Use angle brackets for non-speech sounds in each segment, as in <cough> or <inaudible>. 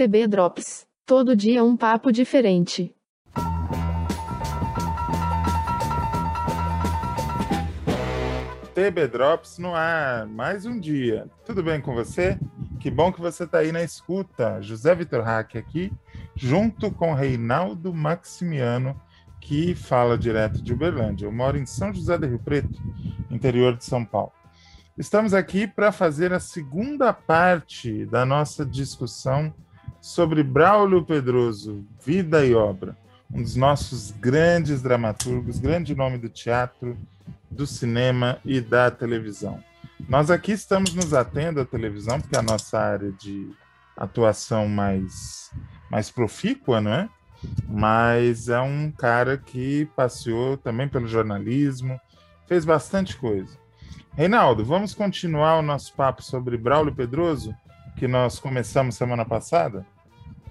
TB Drops. Todo dia um papo diferente. TB Drops no ar, mais um dia. Tudo bem com você? Que bom que você está aí na escuta. José Vitor Hack aqui, junto com Reinaldo Maximiano, que fala direto de Uberlândia. Eu moro em São José do Rio Preto, interior de São Paulo. Estamos aqui para fazer a segunda parte da nossa discussão sobre Braulio Pedroso, Vida e Obra, um dos nossos grandes dramaturgos, grande nome do teatro, do cinema e da televisão. Nós aqui estamos nos atendo à televisão, porque é a nossa área de atuação mais, mais profícua, não é? Mas é um cara que passeou também pelo jornalismo, fez bastante coisa. Reinaldo, vamos continuar o nosso papo sobre Braulio Pedroso, que nós começamos semana passada?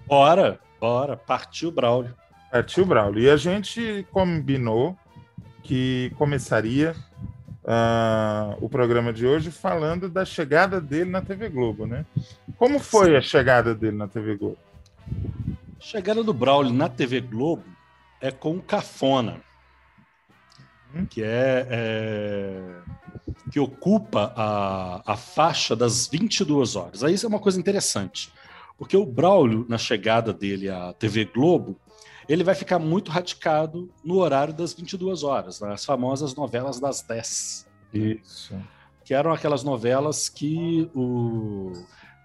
Bora, bora, partiu Braulio. Partiu Braulio. E a gente combinou que começaria uh, o programa de hoje falando da chegada dele na TV Globo, né? Como foi Sim. a chegada dele na TV Globo? A chegada do Braulio na TV Globo é com o Cafona, hum? que é, é, que ocupa a, a faixa das 22 horas. Aí isso é uma coisa interessante, porque o Braulio, na chegada dele à TV Globo, ele vai ficar muito radicado no horário das 22 horas, as famosas novelas das 10. Isso. Que eram aquelas novelas que o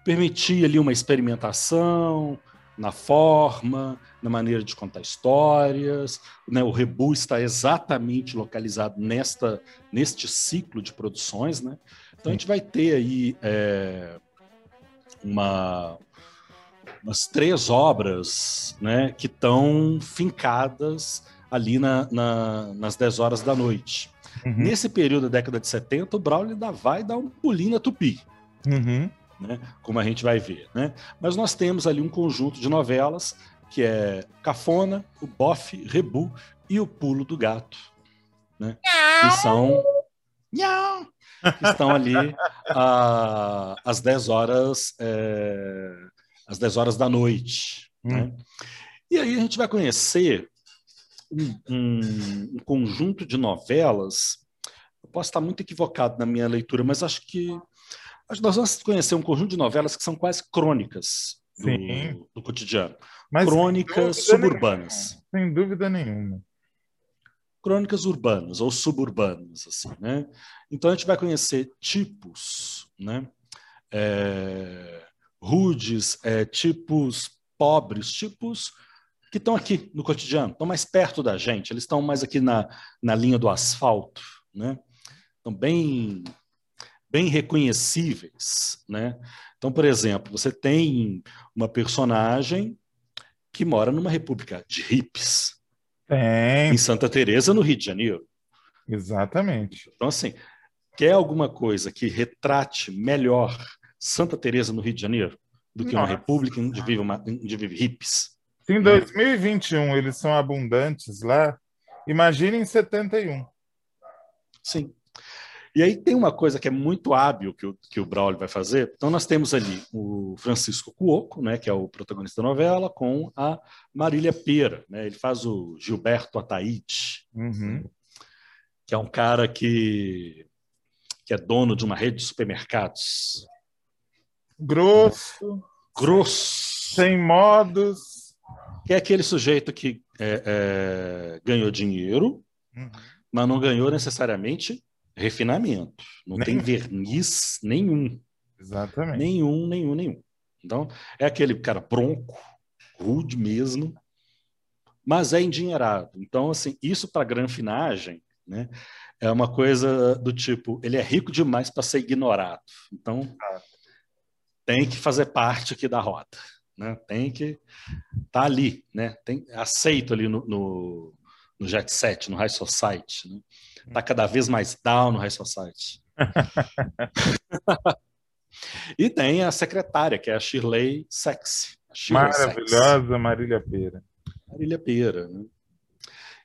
permitia ali uma experimentação na forma, na maneira de contar histórias. Né? O Rebu está exatamente localizado nesta, neste ciclo de produções. Né? Então a gente vai ter aí é, uma, umas três obras né, que estão fincadas ali na, na, nas 10 horas da noite. Uhum. Nesse período da década de 70, o Braulio ainda vai dar um pulinho na tupi. Uhum. Né, como a gente vai ver. Né? Mas nós temos ali um conjunto de novelas que é Cafona, o Bofe, Rebu e o Pulo do Gato. Né? Que são. Que estão ali uh, às 10 horas é, às 10 horas da noite. Hum. Né? E aí a gente vai conhecer um, um, um, conjunto de novelas. Eu posso estar muito equivocado na minha leitura, mas acho que, acho que nós vamos conhecer um conjunto de novelas que são quase crônicas do, do cotidiano. Mas crônicas suburbanas. Nenhuma. Sem dúvida nenhuma. Crônicas urbanas ou suburbanas, assim, né? Então a gente vai conhecer tipos, né? É rudes, é, tipos pobres, tipos que estão aqui no cotidiano, estão mais perto da gente, eles estão mais aqui na, na linha do asfalto, né? Estão bem, bem reconhecíveis, né? Então, por exemplo, você tem uma personagem que mora numa república de hippies. Tem. Em Santa Teresa, no Rio de Janeiro. Exatamente. Então, assim, quer alguma coisa que retrate melhor Santa Teresa no Rio de Janeiro do que Nossa. uma república onde vive, uma, onde vive hippies. Se em 2021 eles são abundantes lá, imagine em 71. Sim. E aí tem uma coisa que é muito hábil que o, que o Braulio vai fazer. Então nós temos ali o Francisco Cuoco, né, que é o protagonista da novela, com a Marília Pera. Né? Ele faz o Gilberto Ataíde, uhum. que é um cara que, que é dono de uma rede de supermercados grosso, grosso, sem modos. Que é aquele sujeito que é, é, ganhou dinheiro, uhum. mas não ganhou necessariamente refinamento. Não Nem. tem verniz nenhum. Exatamente. Nenhum, nenhum, nenhum. Então, é aquele cara bronco, rude mesmo, mas é endinheirado. Então, assim, isso para granfinagem, né, é uma coisa do tipo, ele é rico demais para ser ignorado. Então, ah tem que fazer parte aqui da rota, né? Tem que estar tá ali, né? Tem aceito ali no, no, no Jet Set, no High Society, né? Tá cada vez mais down no High <laughs> Society. e tem a secretária, que é a Shirley Sexy. Shirley Maravilhosa Sexy. Marília Pera. Marília Pera, né?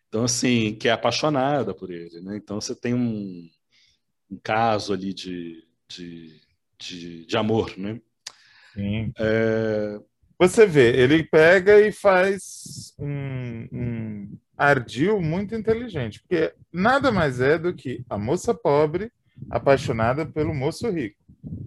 Então, assim, que é apaixonada por ele, né? Então, você tem um, um caso ali de, de, de, de amor, né? Sim. É, Você vê, ele pega e faz um, um ardil muito inteligente, porque nada mais é do que a moça pobre apaixonada pelo moço rico.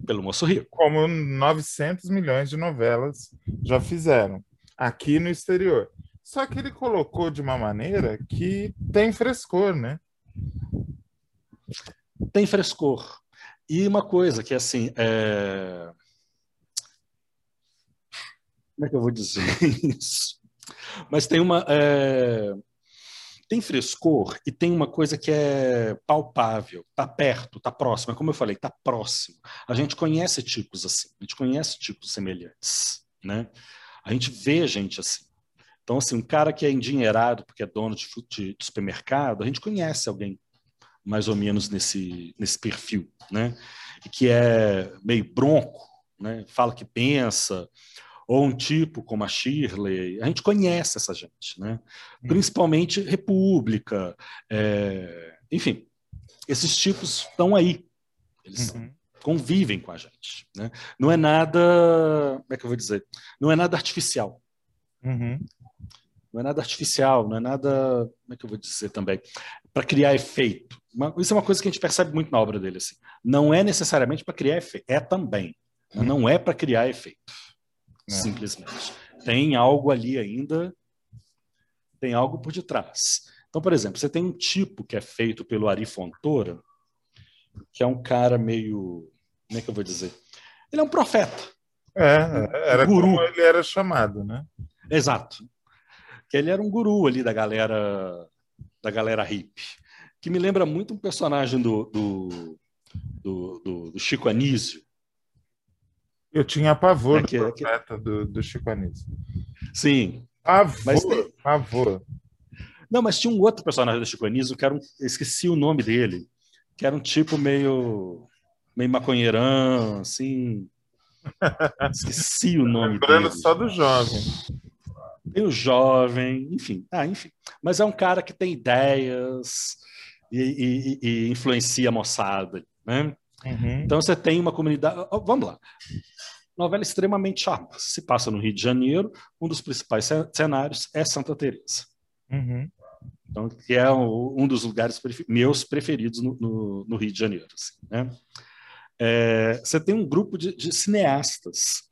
Pelo moço rico. Como 900 milhões de novelas já fizeram aqui no exterior. Só que ele colocou de uma maneira que tem frescor, né? Tem frescor. E uma coisa que, assim, é... como é que eu vou dizer <laughs> isso? Mas tem uma. É tem frescor e tem uma coisa que é palpável, tá perto, tá próximo. É como eu falei, tá próximo. A gente conhece tipos assim, a gente conhece tipos semelhantes, né? A gente vê gente assim. Então, assim, um cara que é endinheirado porque é dono de, de, de supermercado, a gente conhece alguém mais ou menos nesse, nesse perfil, né? E que é meio bronco, né? Fala que pensa, ou um tipo como a Shirley, a gente conhece essa gente, né? Uhum. Principalmente República, é... enfim, esses tipos estão aí, eles uhum. convivem com a gente, né? Não é nada, como é que eu vou dizer? Não é nada artificial. Uhum. Não é nada artificial, não é nada, como é que eu vou dizer também, para criar efeito. Isso é uma coisa que a gente percebe muito na obra dele, assim. Não é necessariamente para criar efeito, é também, não é para criar efeito. É. simplesmente. Tem algo ali ainda, tem algo por detrás. Então, por exemplo, você tem um tipo que é feito pelo Ari Fontoura, que é um cara meio. Como é que eu vou dizer? Ele é um profeta. É, era um guru. como ele era chamado, né? Exato. Que ele era um guru ali da galera da galera hippie. Que me lembra muito um personagem do, do, do, do, do Chico Anísio, eu tinha pavor é que, do profeta é que... do, do Chico Anísio. Sim. Pavor, mas tem... pavor. Não, mas tinha um outro personagem do Chico Anísio, que era um... esqueci o nome dele, que era um tipo meio, meio maconheirão, assim... <laughs> Esqueci o nome Lembrando dele. só do jovem. Tem o jovem, enfim. Ah, enfim. Mas é um cara que tem ideias e, e, e influencia a moçada, né? Uhum. Então você tem uma comunidade. Vamos lá. Novela extremamente charmosa. Se passa no Rio de Janeiro, um dos principais cenários é Santa Teresa. Uhum. Então, que é um dos lugares meus preferidos no, no, no, Rio de Janeiro. Assim, né? é, você tem um grupo de, de cineastas,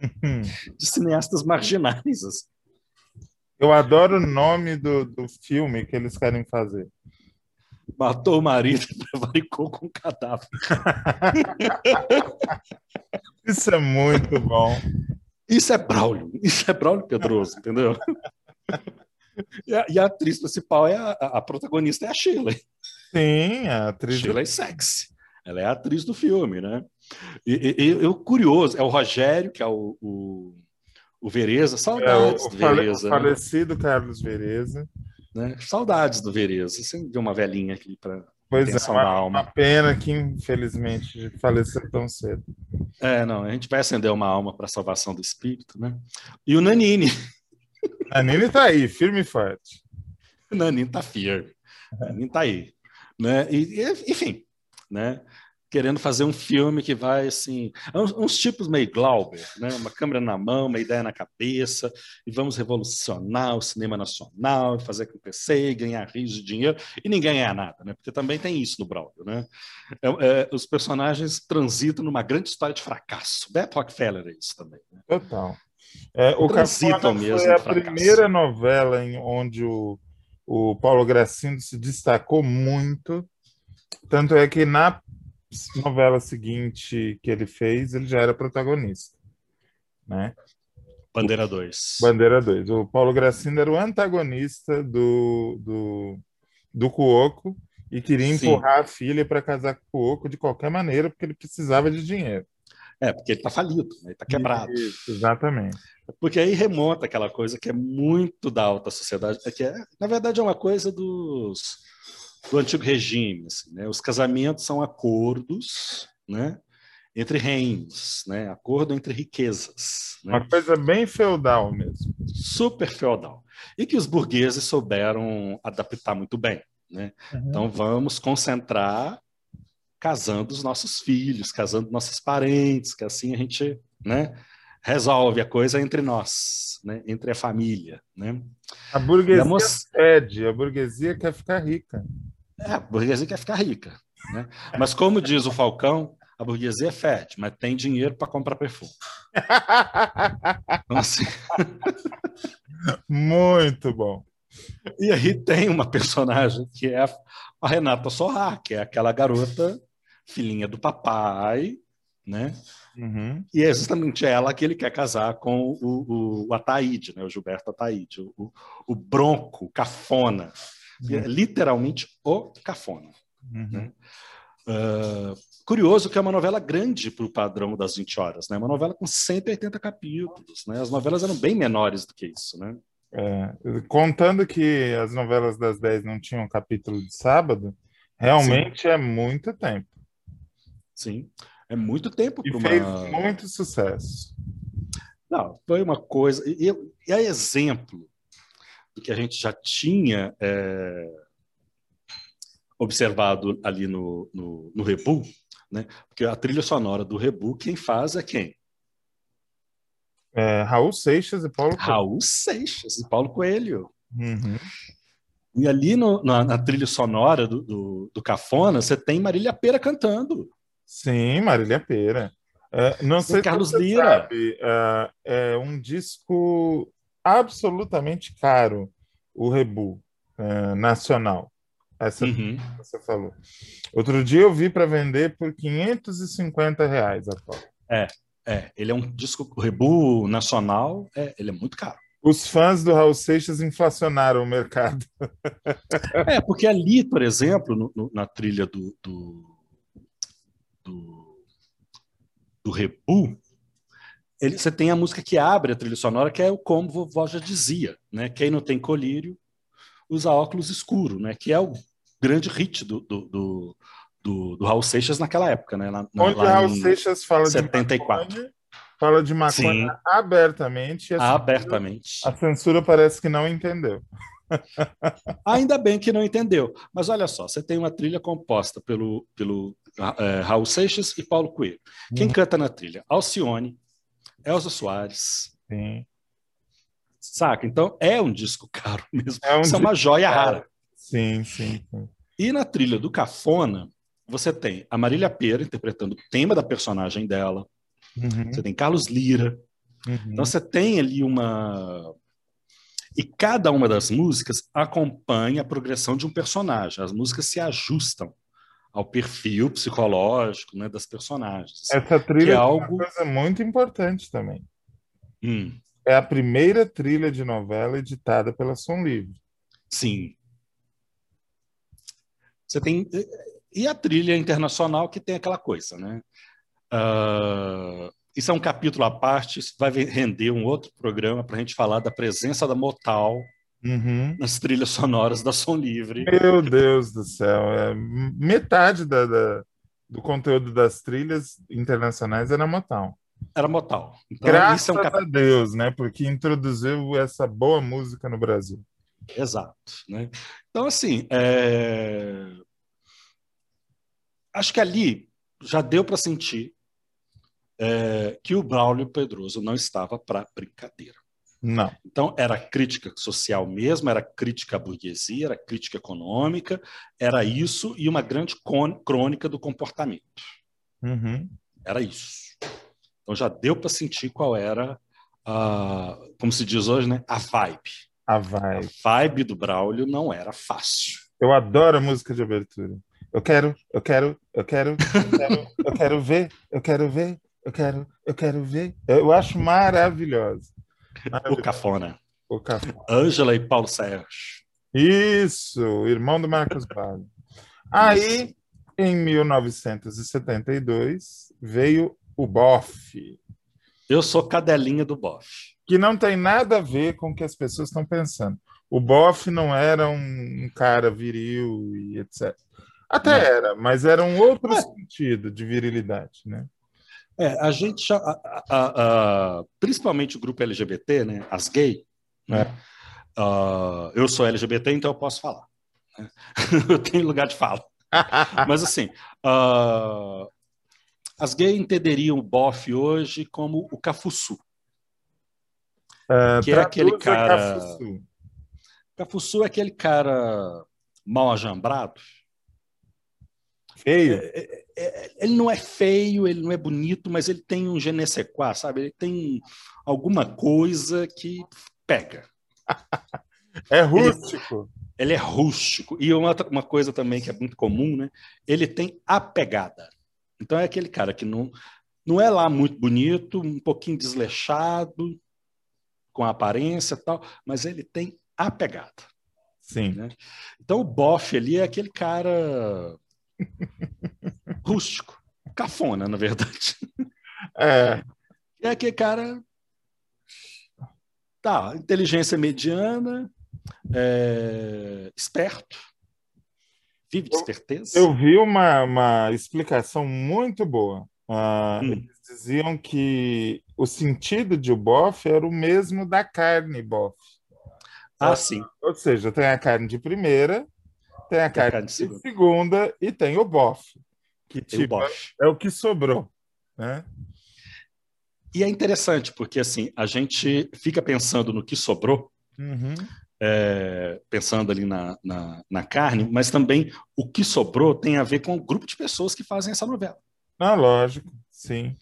uhum. de cineastas marginais. Assim. Eu adoro o nome do, do filme que eles querem fazer matou o marido e <laughs> prevaricou com o cadáver. <laughs> Isso é muito bom. Isso é Braulio. Isso é Braulio Pedroso, entendeu? E a, e a, atriz principal é a, a, protagonista é a Shirley. Sim, a atriz. Shirley do... Sexy. Ela é a atriz do filme, né? E, e, e o curioso é o Rogério, que é o, o, o Vereza, saudades é, o, do Vereza. O né? falecido? Carlos Vereza. Né? Saudades do Vereza. Você viu uma velhinha aqui para Pois é, uma, alma. uma pena que infelizmente faleceu tão cedo. É, não, a gente vai acender uma alma para a salvação do espírito, né? E o Nanini. <laughs> Nanini tá aí, firme e forte. O Nanini tá firme. O Nanini tá aí, né? E, enfim, né? Querendo fazer um filme que vai assim, uns, uns, tipos meio Glauber, né? Uma câmera na mão, uma ideia na cabeça, e vamos revolucionar o cinema nacional, fazer acontecer, e ganhar rios de dinheiro, e ninguém ganha nada, né? Porque também tem isso no Braulio, né? É, é, os personagens transitam numa grande história de fracasso. Beto Rockefeller é isso também. Né? Total. É, o Transitam mesmo foi a primeira novela em onde o, o Paulo Gracindo se destacou muito, tanto é que na novela seguinte que ele fez, ele já era protagonista, né? Bandeira 2. Bandeira 2. O Paulo Gracindo era o antagonista do, do, do Cuoco e queria empurrar Sim. a filha para casar com o Cuoco de qualquer maneira, porque ele precisava de dinheiro. É, porque ele está falido, né? ele está quebrado. Isso, exatamente. Porque aí remonta aquela coisa que é muito da alta sociedade, é que é, na verdade é uma coisa dos do antigo regime. Assim, né? Os casamentos são acordos né? entre reinos, né? acordo entre riquezas. Né? Uma coisa bem feudal mesmo. Super feudal. E que os burgueses souberam adaptar muito bem. Né? Uhum. Então vamos concentrar casando os nossos filhos, casando nossos parentes, que assim a gente né, resolve a coisa entre nós, né? entre a família. Né? A burguesia a moça- a burguesia quer ficar rica. É, a burguesia quer ficar rica. Né? Mas como diz o Falcão, a burguesia fede, mas tem dinheiro para comprar perfume. Então, assim, <laughs> Muito bom. e aí tem uma personagem que é a Renata Sorrah, que é aquela garota filhinha do papai, né? Uhum. E é justamente ela que ele quer casar com o, o, o Ataíde, né? o Gilberto Ataíde, o, o, o bronco, o cafona. E é literalmente o cafona. Uhum. Ah, curioso que é uma novela grande para o padrão das 20 horas, né? Uma novela com 180 capítulos, né? As novelas eram bem menores do que isso, né? É, contando que as novelas das 10 não tinham capítulo de sábado, realmente é muito tempo. Sim. É muito tempo E fez uma. muito sucesso. Não, foi uma coisa. E, e- e é exemplo do que a gente já tinha é, observado ali no, no, no Rebu, né? Porque a trilha sonora do Rebu, quem faz é quem? É, Raul Seixas e Paulo Coelho. Raul Seixas e Paulo Coelho. Uhum. E ali no- na, na trilha sonora do, do, do Cafona, você tem Marília Pera cantando. Sim, Marília Pera. É, não sei se Carlos Lira. sabe, é, é um disco absolutamente caro, o Rebu é, nacional. Essa Uhum. que você falou. Outro dia eu vi para vender por 550 reais a pau. É, ele é um disco, o Rebu nacional, é, ele é muito caro. Os fãs do Raul Seixas inflacionaram o mercado. <laughs> É, porque ali, por exemplo, no- no- na trilha do, do, do, do Rebu, ele, você tem a música que abre a trilha sonora, que é o Como Vovó já dizia, né? Quem não tem colírio usa óculos escuro, né? Que é o grande hit do, do, do, do, do Raul Seixas naquela época, né? Lá, Onde lá Raul Seixas fala 74. de maconha, fala de maconha Sim. abertamente. a censura- abertamente. A censura parece que não entendeu. <laughs> Ainda bem que não entendeu. Mas olha só, você tem uma trilha composta pelo, pelo eh, Raul Seixas e Paulo Coelho. Quem Uhum. canta na trilha? Alcione, Elza Soares, Sim. saca? Então é um disco caro <laughs> mesmo. É um Isso é uma joia caro. rara. Sim, sim, sim. E na trilha do Cafona, você tem a Marília Pera interpretando o tema da personagem dela, Uhum, você tem Carlos Lira. uhum. Então você tem ali uma. E cada uma das músicas acompanha a progressão de um personagem. As músicas se ajustam ao perfil psicológico né, das personagens. Essa que trilha é é algo- uma coisa muito importante também. Hum, É a primeira trilha de novela editada pela Som Livre. sim. Você tem. E a trilha internacional que tem aquela coisa, né? Ah, isso é um capítulo à parte, isso vai render um outro programa para a gente falar da presença da Motal Uhum. nas trilhas sonoras da Som Livre. Meu Deus do céu. É, metade da, da- do conteúdo das trilhas internacionais na Motown. Era Motal. Então, Graças é um cap... a Deus, né? Porque introduziu essa boa música no Brasil. Exato. Né? Então, assim, é... acho que ali já deu para sentir é, que o Braulio Pedroso não estava para brincadeira. Não. Então, era crítica social mesmo, era crítica à burguesia, era crítica econômica, era isso e uma grande crônica do comportamento. Uhum. Era isso. Então, já deu para sentir qual era, a, como se diz hoje, né, a vibe. A A vibe. vibe do Braulio não era fácil. Eu adoro a música de abertura. Eu quero, eu quero, eu quero, eu quero, eu quero ver, eu quero ver, eu quero, eu quero ver. Eu acho maravilhosa. O. Cafona. O café. Ângela e Paulo Sérgio. Isso, irmão do Marcos Vale. Aí, em 1972, veio o Boff, Eu sou cadelinha do Boff. que não tem nada a ver com o que as pessoas estão pensando. O Boff não era um cara viril e etc. Até Não. era, mas era um outro É. sentido de virilidade, né? É, a gente, a- a- a- principalmente o grupo LGBT, né, as gay, né, É. ah, eu sou LGBT, então eu posso falar. né? <laughs> eu tenho lugar de fala. <laughs> Mas assim, ah, as gays entenderiam o bofe hoje como o cafuçu. Uh, que é aquele cara. Cafuçu. Cafuçu é aquele cara mal ajambrado. Feio? É, é, ele não é feio, ele não é bonito, mas ele tem um genesequá, sabe? Ele tem alguma coisa que pega. é rústico. Ele, ele, é rústico. E uma, uma coisa também que é muito comum, né? Ele tem a pegada. Então é aquele cara que não, não é lá muito bonito, um pouquinho desleixado, com a aparência e tal, mas ele tem a pegada. Sim. Né? Então o bofe ali é aquele cara rústico, cafona, na verdade. É. É aquele cara. Tá, inteligência mediana, é, esperto, vive de esperteza. Eu vi uma, uma explicação muito boa. Uh, hum. Eles diziam que o sentido de bofe era o mesmo da carne bofe. Ah, sim. Ou seja, tem a carne de primeira, tem a, carne, de segunda. segunda. e tem o bofe, que tipo, o é o que sobrou, né? E é interessante porque assim a gente fica pensando no que sobrou, uhum. é, pensando ali na, na, na, carne, mas também o que sobrou tem a ver com o grupo de pessoas que fazem essa novela. Ah, lógico, sim.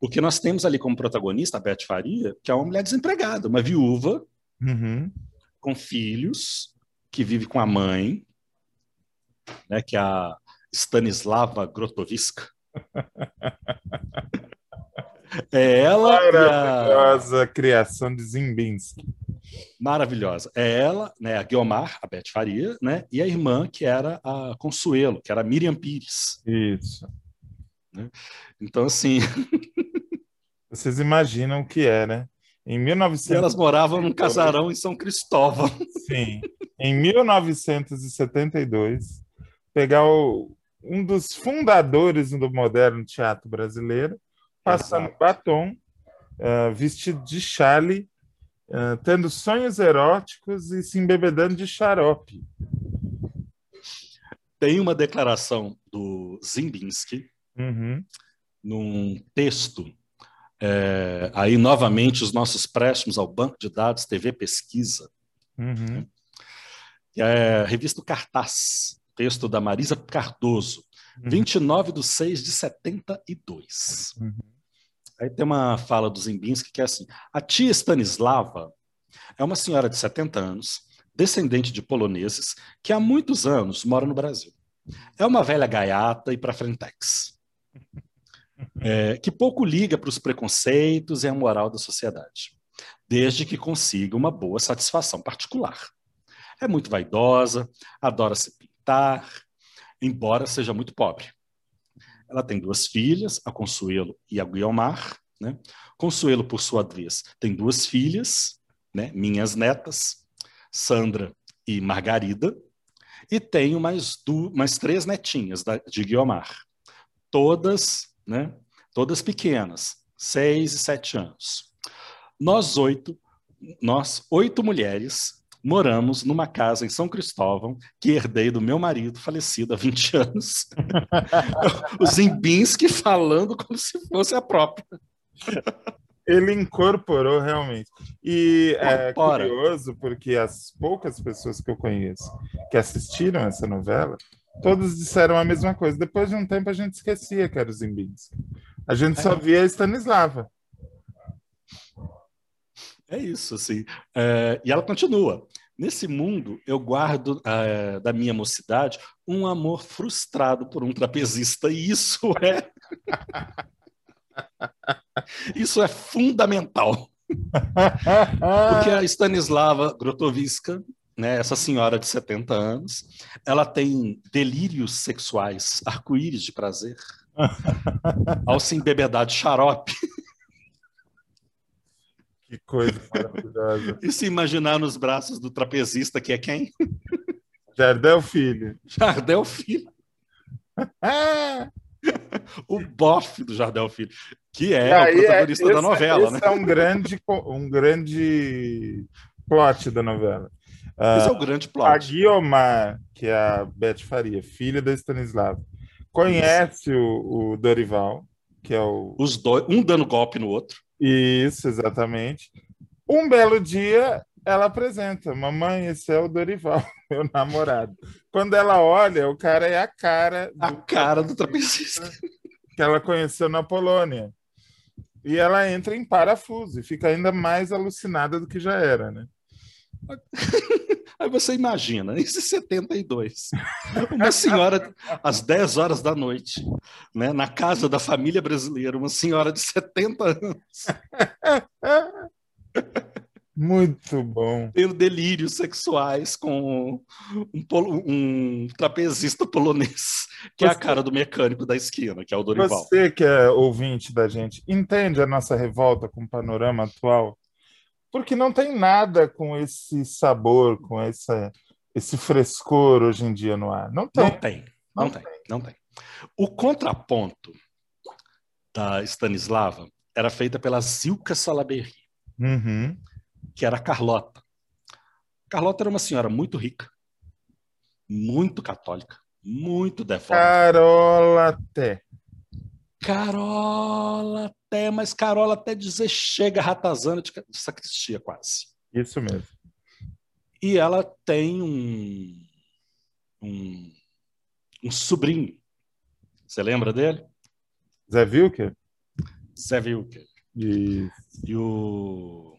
Porque nós temos ali como protagonista a Beth Faria, que é uma mulher desempregada, uma viúva, uhum. com filhos, que vive com a mãe, né, que é a Stanislava Grotoviska. <laughs> É ela. Maravilhosa a... criação de Zimbinski. Maravilhosa. É ela, né, a Guiomar, a Beth Faria, né, e a irmã, que era a Consuelo, que era a Miriam Pires. Isso. Né? Então, assim. <laughs> Vocês imaginam o que é, né? Em 1900... E elas moravam num casarão em São Cristóvão. Sim. Em 1972, pegar o, um dos fundadores do moderno teatro brasileiro, passando Exato. batom, uh, vestido de chale, uh, tendo sonhos eróticos e se embebedando de xarope. Tem uma declaração do Zimbinski, uhum. num texto é, aí, novamente, os nossos préstimos ao Banco de Dados TV Pesquisa, uhum. que é revista Cartaz, texto da Marisa Cardoso, uhum. 29 de 6 de 72. Uhum. Aí tem uma fala do Zimbinski que é assim: a tia Stanislava é uma senhora de 70 anos, descendente de poloneses, que há muitos anos mora no Brasil. É uma velha gaiata e para frentex <laughs> é, que pouco liga para os preconceitos e a moral da sociedade, desde que consiga uma boa satisfação particular. É muito vaidosa, adora se embora seja muito pobre. Ela tem duas filhas, a Consuelo e a Guiomar. Né? Consuelo, por sua vez, tem duas filhas, né? minhas netas, Sandra e Margarida, e tenho mais, du mais três netinhas da, de Guiomar, todas né? Todas pequenas, seis e sete anos. Nós oito, nós oito mulheres, moramos numa casa em São Cristóvão que herdei do meu marido falecido há 20 <laughs> anos. o Zimbinski falando como se fosse a própria. Ele incorporou realmente. E é curioso porque as poucas pessoas que eu conheço que assistiram essa novela todos disseram a mesma coisa. Depois de um tempo a gente esquecia que era o Zimbinski. A gente só é. via a Stanislava. É isso, assim. É, e ela continua. Nesse mundo, eu guardo é, da minha mocidade um amor frustrado por um trapezista. E isso <laughs> é. isso é fundamental. Porque a Stanislava Grotoviska né, essa senhora de 70 anos, ela tem delírios sexuais, arco-íris de prazer, <laughs> ao se embebedar de xarope. Que coisa maravilhosa. E se imaginar nos braços do trapezista, que é quem? <laughs> Jardel Filho. Jardel Filho. <laughs> o bofe do Jardel Filho, que é aí, o protagonista é, esse, da novela. Esse né? é um grande, um grande plot da novela. Esse uh, é o grande plot. A Guiomar, que é a Beth Faria, filha da Stanislava, conhece o, o, Dorival, que é o. Os dois, um dando golpe no outro. Isso, exatamente. Um belo dia, ela apresenta: Mamãe, esse é o Dorival, <laughs> meu namorado. Quando ela olha, o cara é a cara. A cara do trapezista. <laughs> Que ela conheceu na Polônia. E ela entra em parafuso e fica ainda mais alucinada do que já era, né? <laughs> Aí você imagina, isso é 72. <laughs> Uma senhora às 10 horas da noite, né, na casa da família brasileira, uma senhora de 70 anos. <laughs> Muito bom. Tendo delírios sexuais com um, polo, um trapezista polonês, que você, é a cara do mecânico da esquina, que é o Dorival. Você que é ouvinte da gente, entende a nossa revolta com o panorama atual? Porque não tem nada com esse sabor, com essa, esse frescor hoje em dia no ar. Não tem. Não tem, não, não tem, tem, não tem. O contraponto da Stanislava era feita pela Zilka Salaberry. Uhum que era a Carlota. Carlota era uma senhora muito rica, muito católica, muito devota. Carola até. Carola até, mas Carola até dizer chega ratazana de sacristia quase. Isso mesmo. E ela tem um, um, um sobrinho. Você lembra dele? Zé Wilker? Zé Wilker. Isso. E o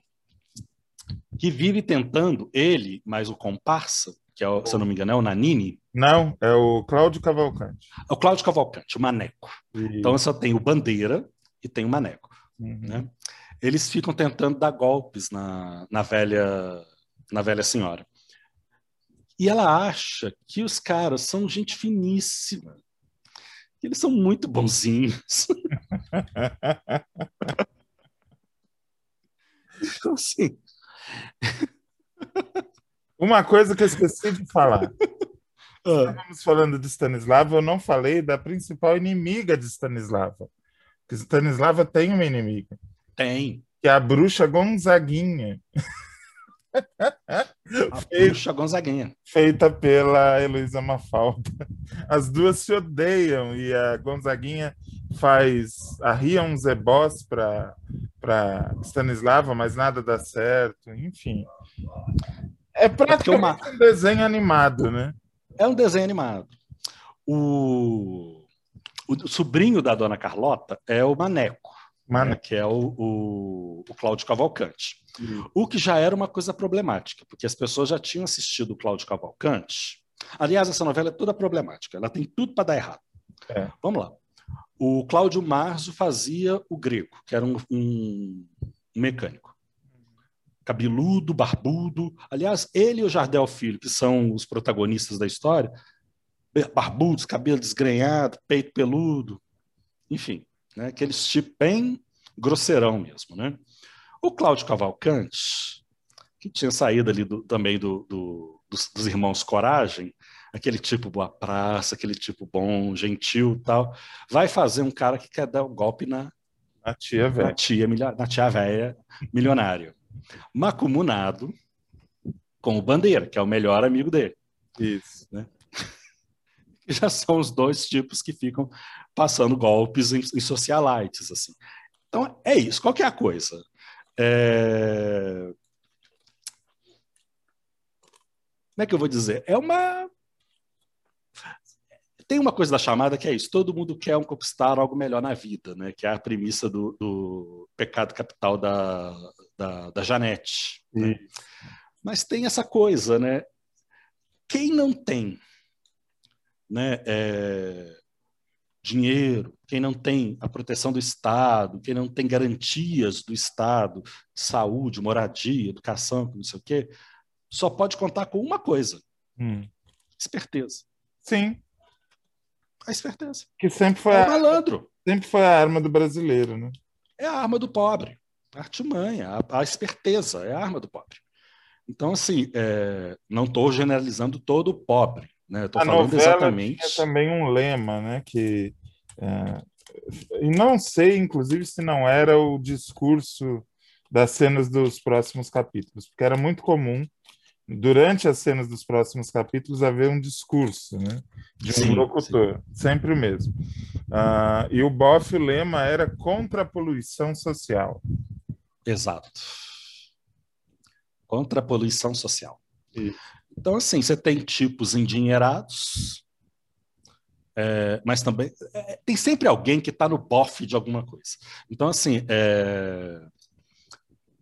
que vive tentando, ele, mais o comparsa, que é, se eu não me engano, é o Nanini. Não, é o Cláudio Cavalcante. É o Cláudio Cavalcante, o Maneco. E... Então só tem o Bandeira e tem o Maneco. Uhum. Né? Eles ficam tentando dar golpes na, na, velha, na velha senhora. E ela acha que os caras são gente finíssima. Eles são muito bonzinhos. <laughs> então, assim, uma coisa que eu esqueci de falar. Ah. Estamos falando de Stanislava, eu não falei da principal inimiga de Stanislava. Que Stanislava tem uma inimiga. Tem. Que é a bruxa Gonzaguinha. A <laughs> bruxa Gonzaguinha. Feita pela Heloísa Mafalda. As duas se odeiam e a Gonzaguinha faz arria uns ebós para para Stanislava, mas nada dá certo, enfim. É, é praticamente uma... um desenho animado, né? É um desenho animado. O, o sobrinho da dona Carlota é o Maneco, né, que é o, o, o Cláudio Cavalcante. Uhum. O que já era uma coisa problemática, porque as pessoas já tinham assistido o Cláudio Cavalcante. Aliás, essa novela é toda problemática, ela tem tudo para dar errado. É. Vamos lá. O Cláudio Marzo fazia o grego, que era um, um, mecânico. Cabeludo, barbudo. Aliás, ele e o Jardel Filho, que são os protagonistas da história, barbudos, cabelo desgrenhado, peito peludo, enfim, né? aqueles tipo bem grosseirão mesmo. Né? O Cláudio Cavalcante, que tinha saído ali do, também do, do, dos, dos irmãos Coragem, aquele tipo boa praça, aquele tipo bom, gentil tal, vai fazer um cara que quer dar um golpe na, na tia velha. Na tia, na tia velha milionário. Macumunado com o Bandeira, que é o melhor amigo dele. Isso. Né? <laughs> Já são os dois tipos que ficam passando golpes em, em socialites. Assim. Então, é isso. Qual que é a coisa? É... Como é que eu vou dizer? É uma tem uma coisa da chamada que é isso: todo mundo quer um conquistar algo melhor na vida, né? Que é a premissa do, do pecado capital da, da, da Janete. Né? Mas tem essa coisa, né? Quem não tem né, é, dinheiro, quem não tem a proteção do Estado, quem não tem garantias do Estado, de saúde, moradia, educação, não sei o quê, só pode contar com uma coisa: hum. esperteza. Sim a esperteza. Que sempre foi é o malandro. sempre foi a arma do brasileiro, né? É a arma do pobre. A artimanha, a, a esperteza é a arma do pobre. Então, assim, é, não estou generalizando todo o pobre. Né? Estou falando exatamente. Tinha também um lema, né? Que é, e não sei, inclusive, se não era o discurso das cenas dos próximos capítulos, porque era muito comum durante as cenas dos próximos capítulos haver um discurso né, de um sim, locutor, sim. sempre o mesmo. Uh, e o Boff, o lema era contra a poluição social. Exato. contra a poluição social. Então, assim, você tem tipos endinheirados, é, mas também é, tem sempre alguém que está no bofe de alguma coisa. Então, assim, é,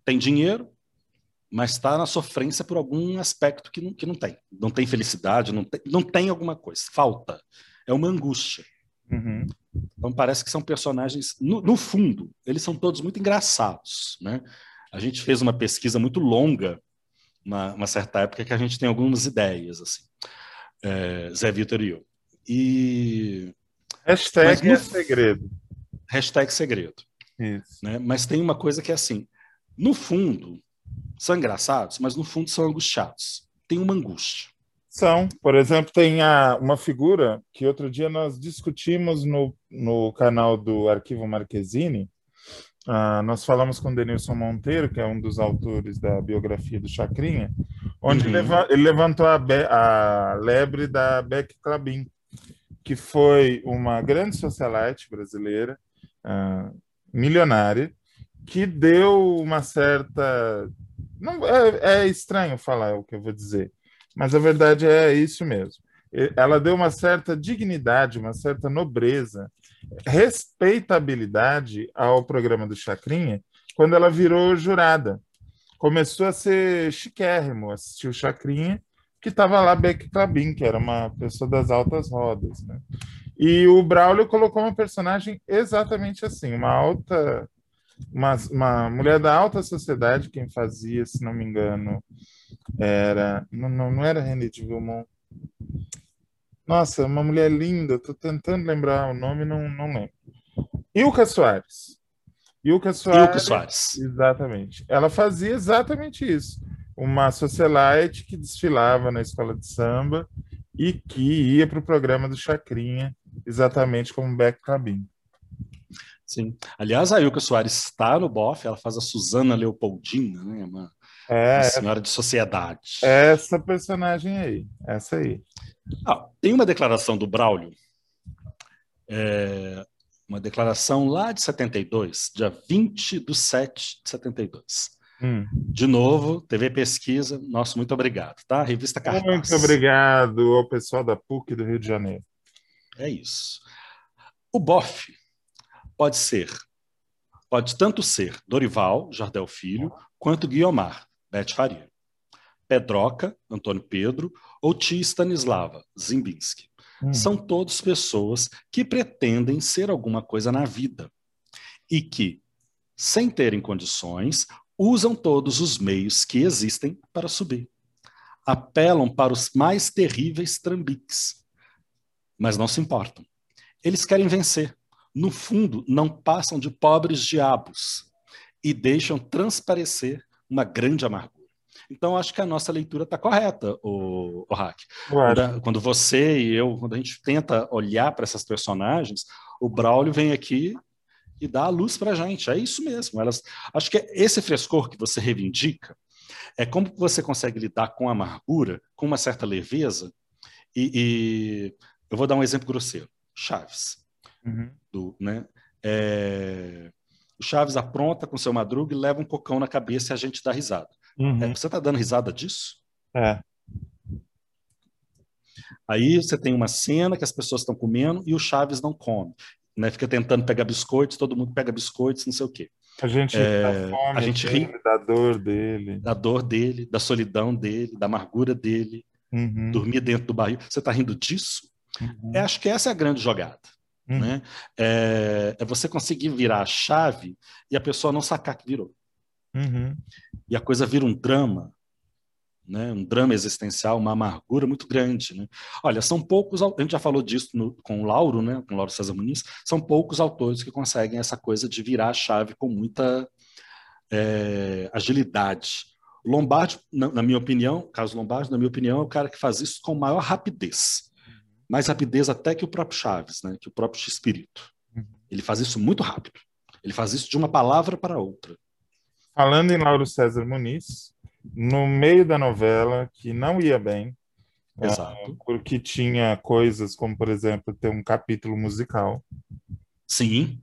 tem dinheiro, mas está na sofrência por algum aspecto que não, que não tem. Não tem felicidade, não tem, não tem alguma coisa, falta. É uma angústia. Uhum. Então parece que são personagens, no, no, fundo, eles são todos muito engraçados, né? A gente fez uma pesquisa muito longa, uma, uma certa época, que a gente tem algumas ideias, assim, é, Zé Vitor e eu. E... Hashtag no, é segredo. Hashtag segredo. Isso. Né? Mas tem uma coisa que é assim, no fundo, são engraçados, mas no fundo são angustiados. Tem uma angústia. São. Por exemplo, tem a, uma figura que outro dia nós discutimos no, no canal do Arquivo Marquezine. Uh, nós falamos com o Denilson Monteiro, que é um dos autores da biografia do Chacrinha, onde uhum. leva, ele levantou a, be, a lebre da Beck Clabin, que foi uma grande socialite brasileira, uh, milionária, que deu uma certa. Não, é, é estranho falar o que eu vou dizer, mas a verdade é isso mesmo. Ela deu uma certa dignidade, uma certa nobreza, respeitabilidade ao programa do Chacrinha quando ela virou jurada. Começou a ser chiquérrimo assistir o Chacrinha, que estava lá Beck Clabin, que era uma pessoa das altas rodas. Né? E o Braulio colocou uma personagem exatamente assim, uma alta uma, uma mulher da alta sociedade, quem fazia, se não me engano, era. Não, não, não era René de Vilmont. Nossa, uma mulher linda, estou tentando lembrar o nome, não, não lembro. Ilka Soares. Ilka Soares. Ilka Soares. Exatamente. Ela fazia exatamente isso. Uma socialite que desfilava na escola de samba e que ia para o programa do Chacrinha, exatamente como Beck Cabin. Sim. Aliás, a Ilka Soares está no BOF, ela faz a Suzana Leopoldina, né? Uma, é, uma senhora de sociedade. Essa personagem aí, essa aí. Ah, tem uma declaração do Braulio, é, uma declaração lá de 72, dia 20 de 7 de 72. Hum. De novo, TV Pesquisa, nosso muito obrigado, tá? Revista Cartaz. Muito obrigado ao pessoal da PUC do Rio de Janeiro. É isso. O BOF, pode ser, pode tanto ser Dorival, Jardel Filho, quanto Guiomar, Bete Faria. Pedroca, Antônio Pedro, ou Tia Stanislava, Zimbinski. Hum. São todos pessoas que pretendem ser alguma coisa na vida e que, sem terem condições, usam todos os meios que existem para subir. Apelam para os mais terríveis trambiques, mas não se importam. Eles querem vencer, no fundo, não passam de pobres diabos e deixam transparecer uma grande amargura. Então, acho que a nossa leitura está correta, o, o Hack. Quando, quando, você e eu, quando a gente tenta olhar para essas personagens, o Braulio vem aqui e dá a luz para a gente. É isso mesmo. Elas, acho que esse frescor que você reivindica é como você consegue lidar com a amargura, com uma certa leveza. E, e eu vou dar um exemplo grosseiro. Chaves. Uhum. Do, né? É... O Chaves apronta com seu madruga e leva um cocão na cabeça e a gente dá risada. Uhum. É, você está dando risada disso? É. Aí você tem uma cena que as pessoas estão comendo e o Chaves não come. Né? Fica tentando pegar biscoitos, todo mundo pega biscoitos, não sei o quê. A gente, é, fome, a gente ri da dor dele. Da dor dele, da solidão dele, da amargura dele. Uhum. Dormir dentro do barril. Você está rindo disso? Uhum. É, acho que essa é a grande jogada. Uhum. Né? É, é, você conseguir virar a chave e a pessoa não sacar que virou. Uhum. E a coisa vira um drama, né? um drama existencial, uma amargura muito grande. Né? Olha, são poucos, a gente já falou disso no, com o Lauro, né? com o Lauro César Muniz, são poucos autores que conseguem essa coisa de virar a chave com muita é, agilidade. Lombardi, na, na, minha opinião, Carlos Lombardi, na minha opinião, é o cara que faz isso com maior rapidez mais rapidez até que o próprio Chaves, né? que o próprio Espírito. Uhum. Ele faz isso muito rápido. Ele faz isso de uma palavra para outra. Falando em Lauro César Muniz, no meio da novela, que não ia bem, Exato. Uh, porque tinha coisas como, por exemplo, ter um capítulo musical. Sim.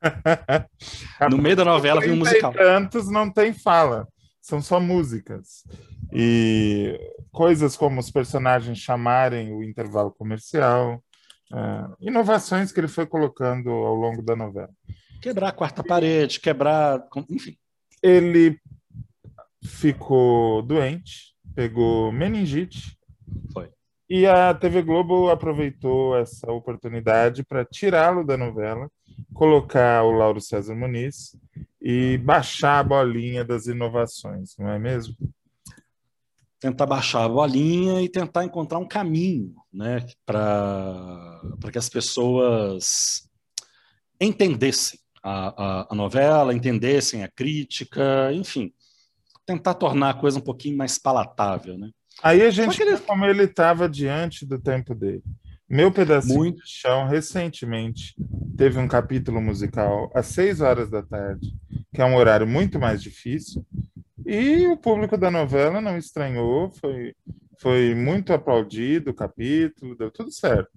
<laughs> no meio da novela tem um musical. tantos não tem fala. são só músicas. E coisas como os personagens chamarem o intervalo comercial, uh, inovações que ele foi colocando ao longo da novela. Quebrar a quarta parede, quebrar. Enfim. Ele ficou doente, pegou meningite. Foi. E a TV Globo aproveitou essa oportunidade para tirá-lo da novela, colocar o Lauro César Muniz e baixar a bolinha das inovações, não é mesmo? Tentar baixar a bolinha e tentar encontrar um caminho né, para que as pessoas entendessem a, a, a novela, entendessem a crítica, enfim, tentar tornar a coisa um pouquinho mais palatável, né? Aí a gente ele... como ele estava diante do tempo dele. Meu pedacinho Muito. de chão recentemente teve um capítulo musical às seis horas da tarde, que é um horário muito mais difícil, e o público da novela não estranhou, foi foi muito aplaudido o capítulo, deu tudo certo.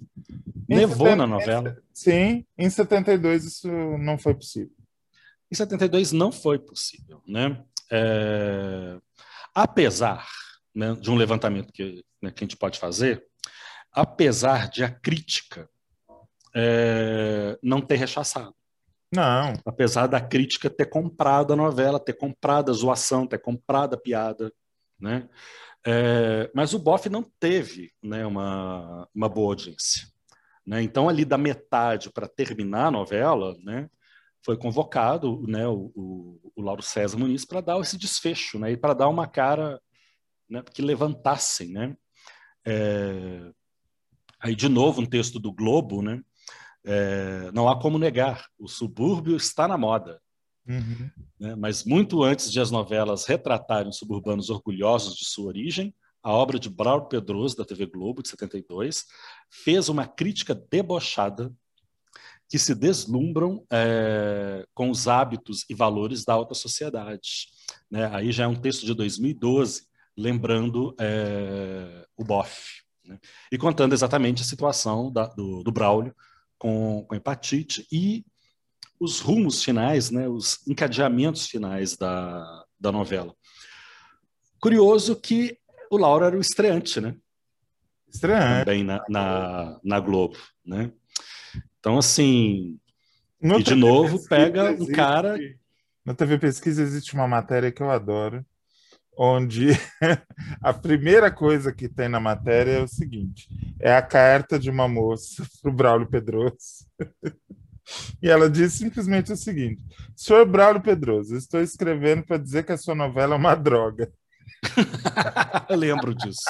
Levou na novela? Sim, em 72 isso não foi possível. Em 72 não foi possível, né? É... Apesar né, de um levantamento que, né, que a gente pode fazer, apesar de a crítica é, não ter rechaçado. Não. Apesar da crítica ter comprado a novela, ter comprado a zoação, ter comprado a piada, né? É, mas o Boff não teve né, uma, uma boa audiência. Né? Então, ali da metade para terminar a novela, né, foi convocado né, o, o, o Lauro César Muniz para dar esse desfecho né, e para dar uma cara né, que levantassem. Né? É, aí, de novo, um texto do Globo, né? É, não há como negar, o subúrbio está na moda. Uhum. Né? Mas muito antes de as novelas retratarem os suburbanos orgulhosos de sua origem, a obra de Braulio Pedroso, da TV Globo, de 72, fez uma crítica debochada que se deslumbram é, com os hábitos e valores da alta sociedade. Né? Aí já é um texto de 2012, lembrando é, o Boff, né? e contando exatamente a situação da, do, do Braulio com, com hepatite e os rumos finais, né, os encadeamentos finais da, da novela. Curioso que o Lauro era o estreante, né? Estreante. Também na, na, na Globo, né? Então, assim, no e de novo pega existe, um cara... Na TV Pesquisa existe uma matéria que eu adoro, onde <laughs> a primeira coisa que tem na matéria é o seguinte: é a carta de uma moça <laughs> para o Braulio Pedroso. E ela disse simplesmente o seguinte: Senhor Braulio Pedroso, estou escrevendo para dizer que a sua novela é uma droga. <laughs> Eu lembro disso.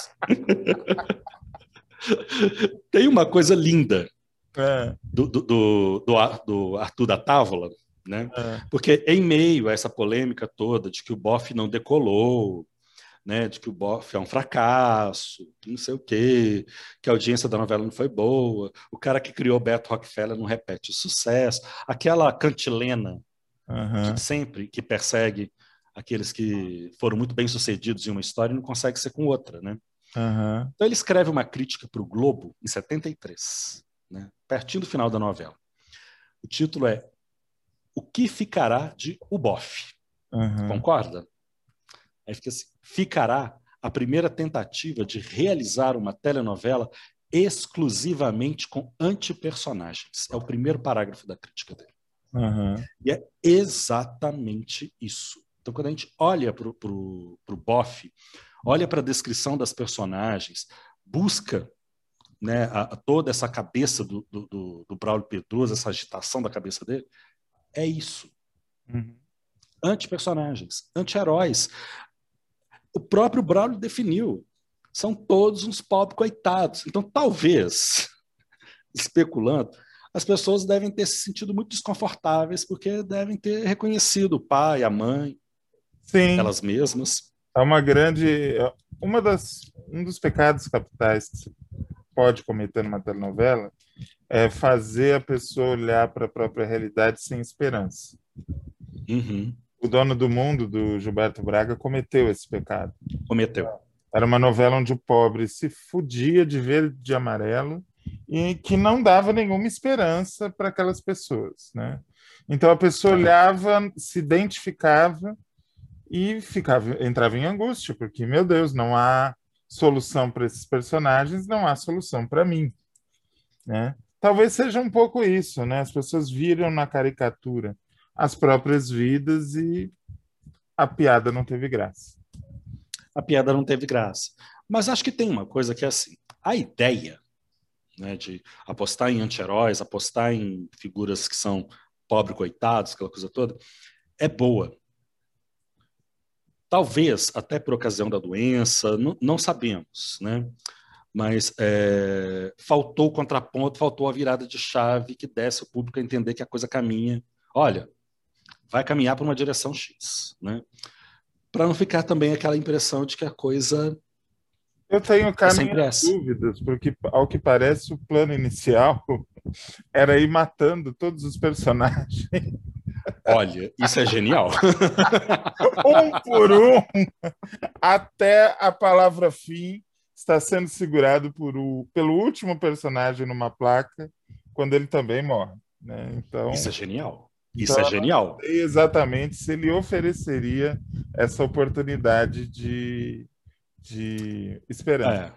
Tem uma coisa linda é. do, do, do, do, Arthur da Távola, né? É. Porque em meio a essa polêmica toda de que o Boff não decolou, né, de que o Boff é um fracasso, que não sei o quê, que a audiência da novela não foi boa, o cara que criou Beto Rockefeller não repete o sucesso, aquela cantilena uhum. que sempre que persegue aqueles que foram muito bem sucedidos em uma história e não consegue ser com outra, né? Uhum. Então ele escreve uma crítica para o Globo em 73, né, pertinho do final da novela. O título é O que ficará de O Boff? Uhum. Concorda? Aí fica assim, ficará a primeira tentativa de realizar uma telenovela exclusivamente com antipersonagens. É o primeiro parágrafo da crítica dele. Uhum. E é exatamente isso. Então, quando a gente olha para o Boff, olha para a descrição das personagens, busca né, a, a toda essa cabeça do, do, do, do Braulio Pedroso, essa agitação da cabeça dele, é isso. Uhum. Anti-personagens, anti-heróis o próprio Braulio definiu. São todos uns pobres coitados. Então, talvez, <laughs> especulando, as pessoas devem ter se sentido muito desconfortáveis porque devem ter reconhecido o pai, a mãe, Sim. elas mesmas. É uma grande. Uma das, um dos pecados capitais que você pode cometer numa telenovela é fazer a pessoa olhar para a própria realidade sem esperança. Uhum o Dono do Mundo, do Gilberto Braga, cometeu esse pecado. Cometeu. Era uma novela onde o pobre se fudia de verde e de amarelo e que não dava nenhuma esperança para aquelas pessoas, né? Então a pessoa olhava, se identificava e ficava, entrava em angústia, porque, meu Deus, não há solução para esses personagens, não há solução para mim. Né? Talvez seja um pouco isso, né? As pessoas viram na caricatura as próprias vidas e a piada não teve graça. A piada não teve graça. Mas acho que tem uma coisa que é assim: a ideia né, de apostar em anti-heróis, apostar em figuras que são pobre coitados, aquela coisa toda, é boa. Talvez, até por ocasião da doença, não, não sabemos, né? Mas é, faltou o contraponto, faltou a virada de chave que desse o público a entender que a coisa caminha. Olha, vai caminhar para uma direção X, né? Para não ficar também aquela impressão de que a coisa eu tenho cá minhas dúvidas, porque ao que parece o plano inicial <laughs> era ir matando todos os personagens. <laughs> Olha, isso é genial. <laughs> um por um, até a palavra fim está sendo segurado por o, pelo último personagem numa placa, quando ele também morre. Né? Então, isso é genial. Isso então, é genial. Exatamente se ele ofereceria essa oportunidade de, de esperança.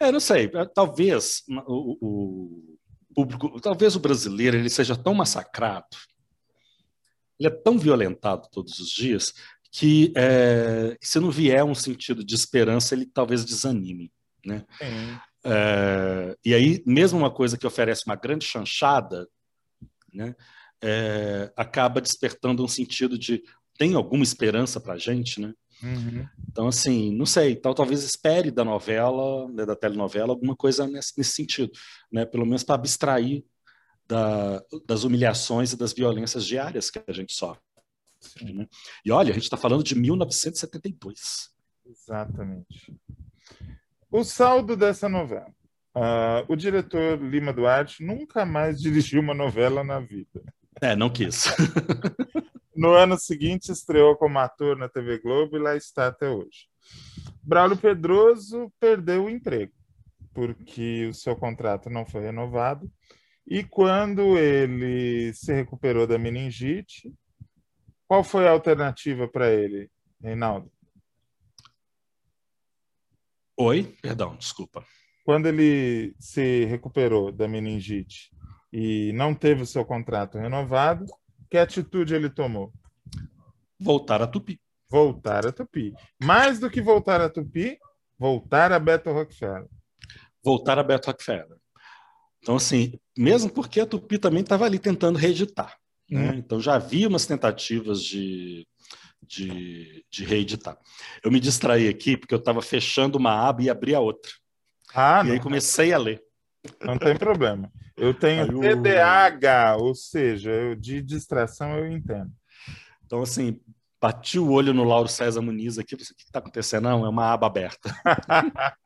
É. é não sei. Talvez o, o, público, talvez o brasileiro ele seja tão massacrado, ele é tão violentado todos os dias que é, se não vier um sentido de esperança, ele talvez desanime, né? É, e aí, mesmo uma coisa que oferece uma grande chanchada, né, é, acaba despertando um sentido de tem alguma esperança para a gente, né? Uhum. Então, assim, não sei, então, talvez espere da novela, né, da telenovela, alguma coisa nesse, nesse sentido, né? Pelo menos para abstrair da, das humilhações e das violências diárias que a gente sofre. Né? E olha, a gente está falando de 1972. Exatamente. O saldo dessa novela. Uh, o diretor Lima Duarte nunca mais dirigiu uma novela na vida. É, não quis. <laughs> no ano seguinte, estreou como ator na TV Globo e lá está até hoje. Braulio Pedroso perdeu o emprego, porque o seu contrato não foi renovado. E quando ele se recuperou da meningite, qual foi a alternativa para ele, Reinaldo? Oi, perdão, desculpa. Quando ele se recuperou da meningite e não teve o seu contrato renovado, que atitude ele tomou? Voltar a Tupi. Voltar a Tupi. Mais do que voltar a Tupi, voltar a Beto Rockefeller. Voltar a Beto Rockefeller. Então, assim, mesmo porque a Tupi também estava ali tentando reeditar. Né? Hum. Então, já havia umas tentativas de, de, de reeditar. Eu me distraí aqui porque eu estava fechando uma aba e abri a outra. Ah, e não. aí comecei a ler. Não tem problema. Eu tenho Aí, TDAH, ou seja, eu, de distração eu entendo. Então, assim, bati o olho no Lauro César Muniz aqui, o que está acontecendo? Não, é uma aba aberta. <laughs>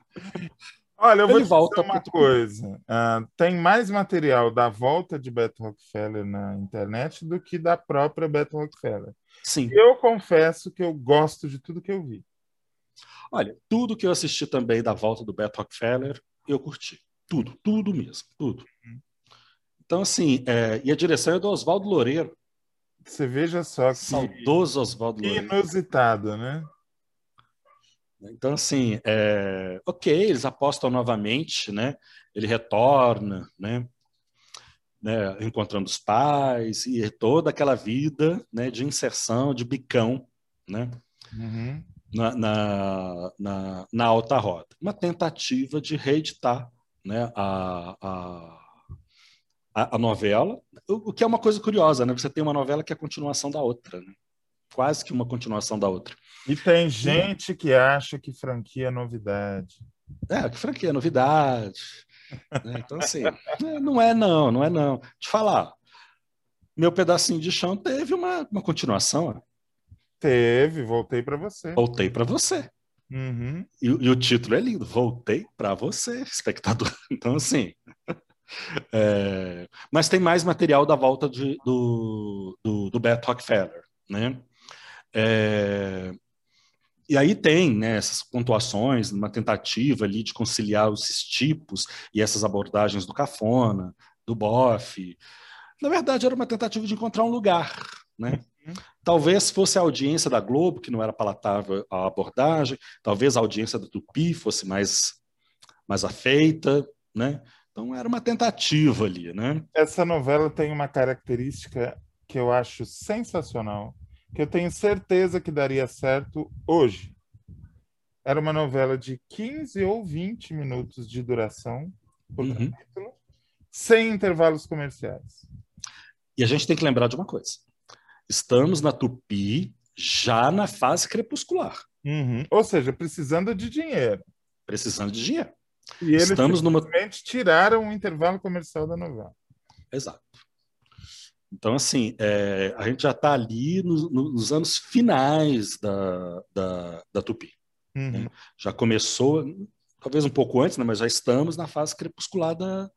Olha, eu vou Ele volta uma coisa. Uh, tem mais material da volta de Beto Rockefeller na internet do que da própria Beto Rockefeller. Sim. Eu confesso que eu gosto de tudo que eu vi. Olha, tudo que eu assisti também da volta do Beto Rockefeller, eu curti. Tudo, tudo mesmo, tudo. Então, assim, é, e a direção é do Oswaldo Loureiro. Você veja só que. Saudoso Oswaldo Loureiro. Inusitado, né? Então, assim, é, ok, eles apostam novamente, né? Ele retorna, né? né? Encontrando os pais e toda aquela vida né? de inserção, de bicão, né? Uhum. Na, na, na, na, alta roda. Uma tentativa de reeditar né, a, a, a, novela, o, o, que é uma coisa curiosa, né? Você tem uma novela que é a continuação da outra, né? quase que uma continuação da outra. E tem gente que acha que franquia é novidade. É, que franquia é novidade. né? Então, assim, né, não é não, não é não. Te falar, meu pedacinho de chão teve uma, uma continuação. Teve, voltei para você. Voltei para você. Uhum. E, e, o título é lindo, Voltei para você, espectador. <laughs> Então, assim. É... Mas tem mais material da volta de, do, do, do Beto Rockefeller, né? É... E aí tem né, essas pontuações, uma tentativa ali de conciliar esses tipos e essas abordagens do cafona, do bofe. Na verdade, era uma tentativa de encontrar um lugar, né? Uhum. Talvez fosse a audiência da Globo, que não era palatável a abordagem, talvez a audiência da Tupi fosse mais, mais afeita, né? Então era uma tentativa ali, né? Essa novela tem uma característica que eu acho sensacional, que eu tenho certeza que daria certo hoje. Era uma novela de 15 ou 20 minutos de duração por uhum. capítulo, sem intervalos comerciais. E a gente tem que lembrar de uma coisa. Estamos na Tupi já na fase crepuscular. Uhum. Ou seja, precisando de dinheiro. Precisando de dinheiro. E eles Estamos simplesmente numa... tiraram o intervalo comercial da novela. Exato. Então, assim, é, a gente já está ali no, no, nos anos finais da, da, da Tupi. Uhum. Né? Já começou, talvez um pouco antes, né, mas já estamos na fase crepuscular da,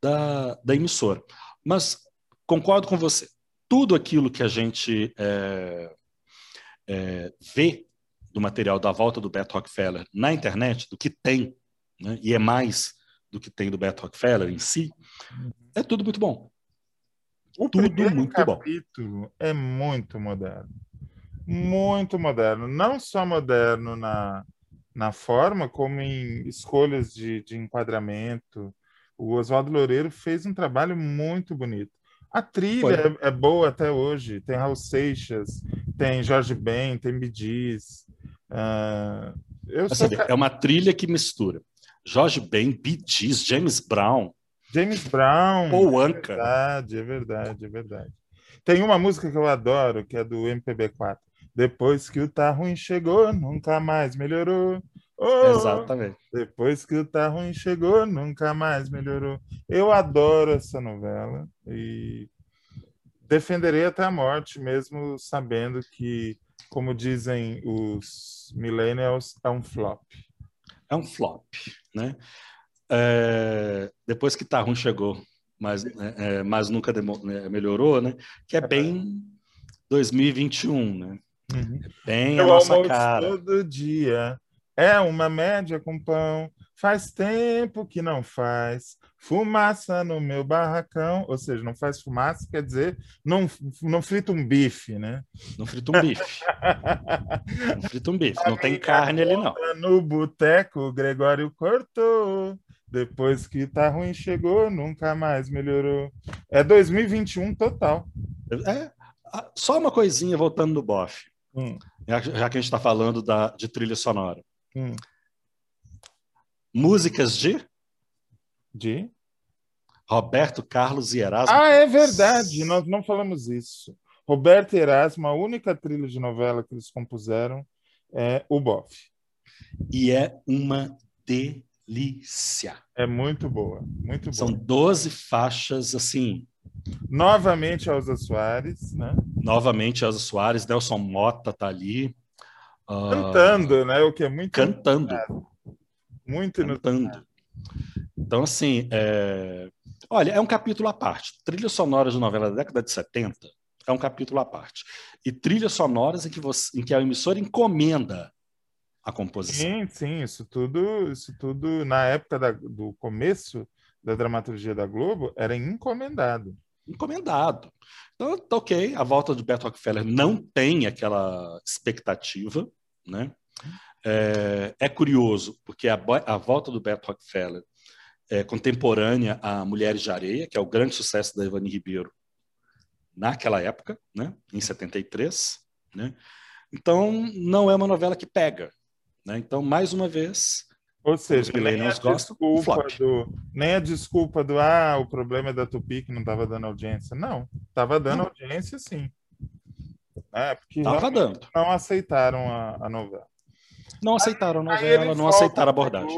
da, da emissora. Mas concordo com você. Tudo aquilo que a gente é, é, vê do material da volta do Beto Rockefeller na internet, do que tem, né, e é mais do que tem do Beto Rockefeller em si, é tudo muito bom. O tudo muito capítulo bom. é muito moderno. Muito moderno. Não só moderno na, na forma, como em escolhas de, de enquadramento. O Oswaldo Loureiro fez um trabalho muito bonito. A trilha é, é, boa até hoje. Tem Raul Seixas, tem Jorge Ben, tem Bidiz. Uh, assim, É uma trilha que mistura Jorge Ben, Bidiz, James Brown, James Brown. Paul Anka. É verdade, é verdade, é verdade. Tem uma música que eu adoro, que é do MPB4. Depois que o Tá Ruim chegou, nunca mais melhorou. Oh, Exatamente. Depois que o Tá Ruim chegou, nunca mais melhorou. Eu adoro essa novela e defenderei até a morte, mesmo sabendo que, como dizem os millennials, é um flop. É um flop, né? é, depois que tá ruim chegou, mas, é, é mas nunca né, melhorou, né? Que é bem 2021, né? Uhum. É bem Eu a nossa cara. todo dia. É uma média com pão. Faz tempo que não faz fumaça no meu barracão, ou seja, não faz fumaça, quer dizer, não, não frita um bife, né? Não frita um bife. não frita um bife, não tem carne ali, não. No boteco, o Gregório cortou. Depois que tá ruim, chegou, nunca mais melhorou. É 2021 total. É, só uma coisinha voltando no bofe. Hum. Já, já, que a gente está falando da, de trilha sonora. Hum. Músicas de? De? Roberto Carlos e Erasmo. Ah, é verdade, nós não falamos isso. Roberto e Erasmo, a única trilha de novela que eles compuseram é o Boff. E é uma delícia. É muito boa, muito boa. São 12 faixas, assim. Novamente Elza Soares, né? Novamente Elza Soares, Nelson Mota tá ali. Ah, cantando, uh, né? O que é muito cantando. Inusitado. Muito cantando. Inusitado. Então, assim, é... olha, é um capítulo à parte. Trilhas sonoras de novela da década de 70 é um capítulo à parte. E trilhas sonoras em que, você, em que a emissora encomenda a composição. Sim, sim, isso tudo, isso tudo na época da, do começo da dramaturgia da Globo era encomendado. Encomendado. Então, tá ok, a volta de Beto Rockefeller não tem aquela expectativa, né? É, é curioso, porque a, a, volta do Beto Rockefeller é contemporânea a Mulheres de Areia, que é o grande sucesso da Ivani Ribeiro naquela época, né? em 73. Né? Então, não é uma novela que pega, né? Então, mais uma vez, ou seja, nem a, gostam, desculpa do, nem a desculpa do ah, o problema é da Tupi que não estava dando audiência. Não, estava dando não. audiência sim. É, porque tava dando. não aceitaram a, a novela. Não aceitaram a novela, não aceitaram a abordagem.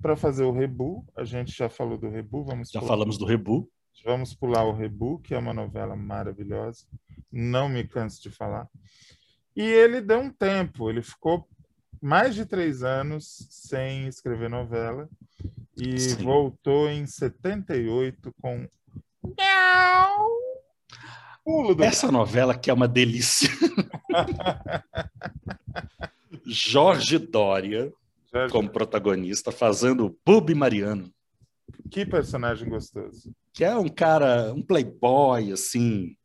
Para fazer o Rebu, a gente já falou do Rebu, vamos Já pular. falamos do Rebu. Vamos pular o Rebu, que é uma novela maravilhosa. Não me canso de falar. E ele deu um tempo, ele ficou mais de três anos sem escrever novela e Sim. voltou em 78 com Essa novela que é uma delícia. <laughs> Jorge Dória Jorge. como protagonista, fazendo Bubi Mariano. Que personagem gostoso. Que é um cara, um playboy, assim,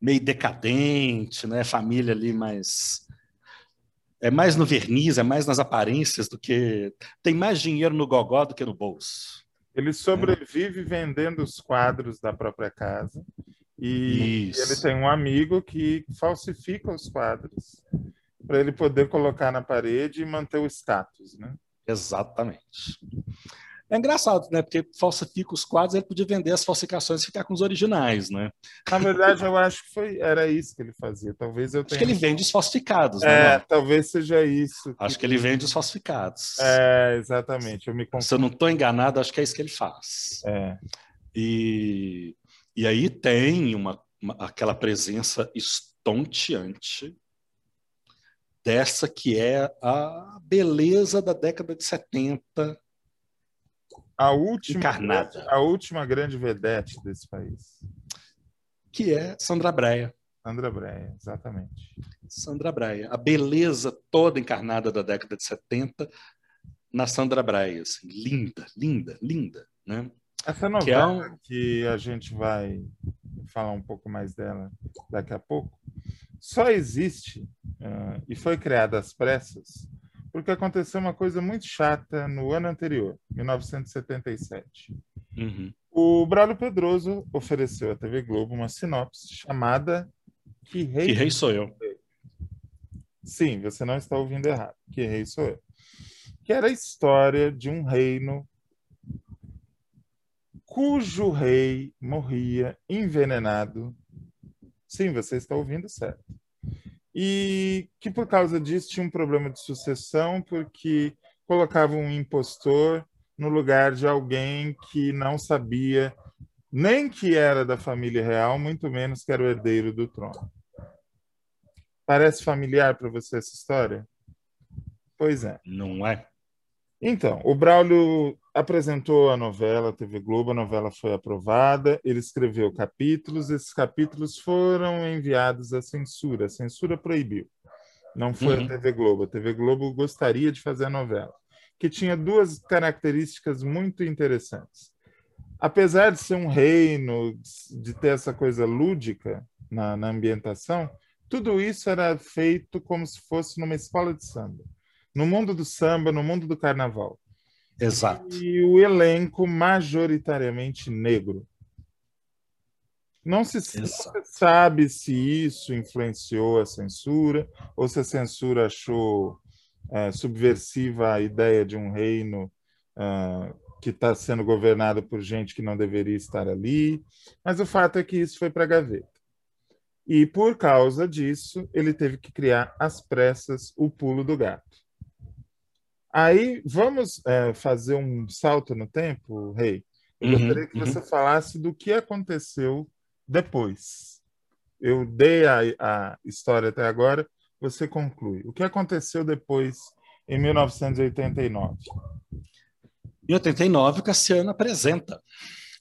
meio decadente, né? Família ali mais é mais no verniz, é mais nas aparências do que tem mais dinheiro no gogó do que no bolso. Ele sobrevive é. vendendo os quadros da própria casa e Isso. ele tem um amigo que falsifica os quadros para ele poder colocar na parede e manter o status, né? Exatamente. É engraçado, né? Porque falsifica os quadros, ele podia vender as falsificações e ficar com os originais, né? Na verdade, eu acho que foi, era isso que ele fazia. Talvez eu tenha... Acho que ele vende os falsificados, né? É, talvez seja isso. Que... Acho que ele vende os falsificados. É, exatamente. Eu me Se eu não estou enganado, acho que é isso que ele faz. É. E, e aí tem uma, uma aquela presença estonteante dessa que é a beleza da década de 70 a última, encarnada. A última grande vedete desse país. Que é Sandra Breia. Sandra Breia, exatamente. Sandra Breia. A beleza toda encarnada da década de 70 na Sandra Breia. Assim, linda, linda, linda. Né? Essa novela que, é um... que a gente vai falar um pouco mais dela daqui a pouco, só existe uh, e foi criada às pressas porque aconteceu uma coisa muito chata no ano anterior, 1977. Uhum. O Braulio Pedroso ofereceu à TV Globo uma sinopse chamada Que Rei, que rei Sou Eu. Sim, você não está ouvindo errado. Que Rei Sou Eu. Que era a história de um reino cujo rei morria envenenado. Sim, você está ouvindo certo e que por causa disso tinha um problema de sucessão, porque colocavam um impostor no lugar de alguém que não sabia nem que era da família real, muito menos que era o herdeiro do trono. Parece familiar para você essa história? Pois é. Não é? Então, o Braulio apresentou a novela TV Globo, a novela foi aprovada, ele escreveu capítulos, esses capítulos foram enviados à censura, a censura proibiu. Não foi uhum. a TV Globo, a TV Globo gostaria de fazer a novela, que tinha duas características muito interessantes. Apesar de ser um reino, de ter essa coisa lúdica na, na ambientação, tudo isso era feito como se fosse numa escola de samba no mundo do samba, no mundo do carnaval. Exato. E o elenco majoritariamente negro. Não se, não se, sabe se isso influenciou a censura ou se a censura achou é, subversiva a ideia de um reino uh, que está sendo governado por gente que não deveria estar ali. Mas o fato é que isso foi para a gaveta. E por causa disso, ele teve que criar às pressas o pulo do gato. Aí vamos é, fazer um salto no tempo, Rei. Eu uhum, gostaria que uhum. você falasse do que aconteceu depois. Eu dei a, a história até agora, você conclui. O que aconteceu depois, em 1989? Em 89, Cassiano apresenta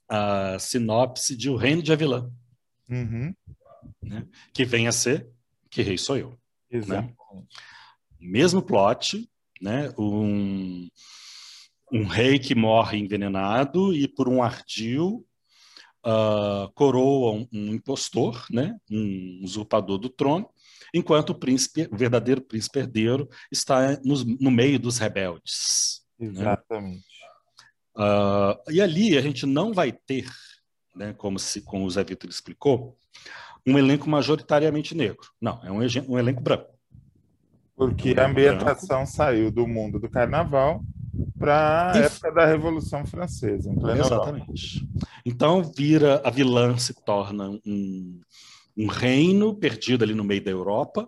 a sinopse de O Reino de Avilã, uhum. né? que vem a ser Que Rei Sou Eu. Exato. Né? Mesmo plot, né? Um, um rei que morre envenenado e por um ardil uh, coroa um, um, impostor, né? um usurpador do trono, enquanto o príncipe, o verdadeiro príncipe herdeiro, está no, no meio dos rebeldes. Né? Exatamente. Né? Uh, e ali a gente não vai ter, né, como, se, como o Zé Vitor explicou, um elenco majoritariamente negro. Não, é um, um elenco branco. Porque a ambientação saiu do mundo do carnaval para a época da Revolução Francesa. Exatamente. Então vira a vilã se torna um, um reino perdido ali no meio da Europa,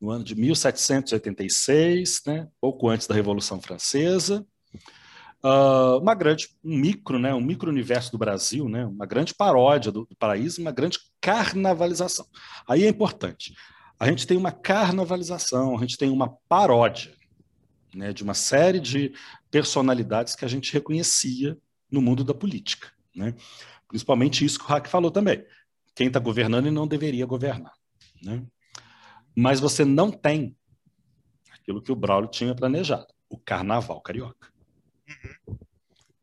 no ano de 1786, né, pouco antes da Revolução Francesa. Uh, uma grande, um micro, né, um micro universo do Brasil, né, uma grande paródia do, do paraíso, uma grande carnavalização. Aí é importante a gente tem uma carnavalização, a gente tem uma paródia né, de uma série de personalidades que a gente reconhecia no mundo da política. Né? Principalmente isso que o Hack falou também. Quem está governando e não deveria governar. Né? Mas você não tem aquilo que o Braulio tinha planejado, o carnaval carioca.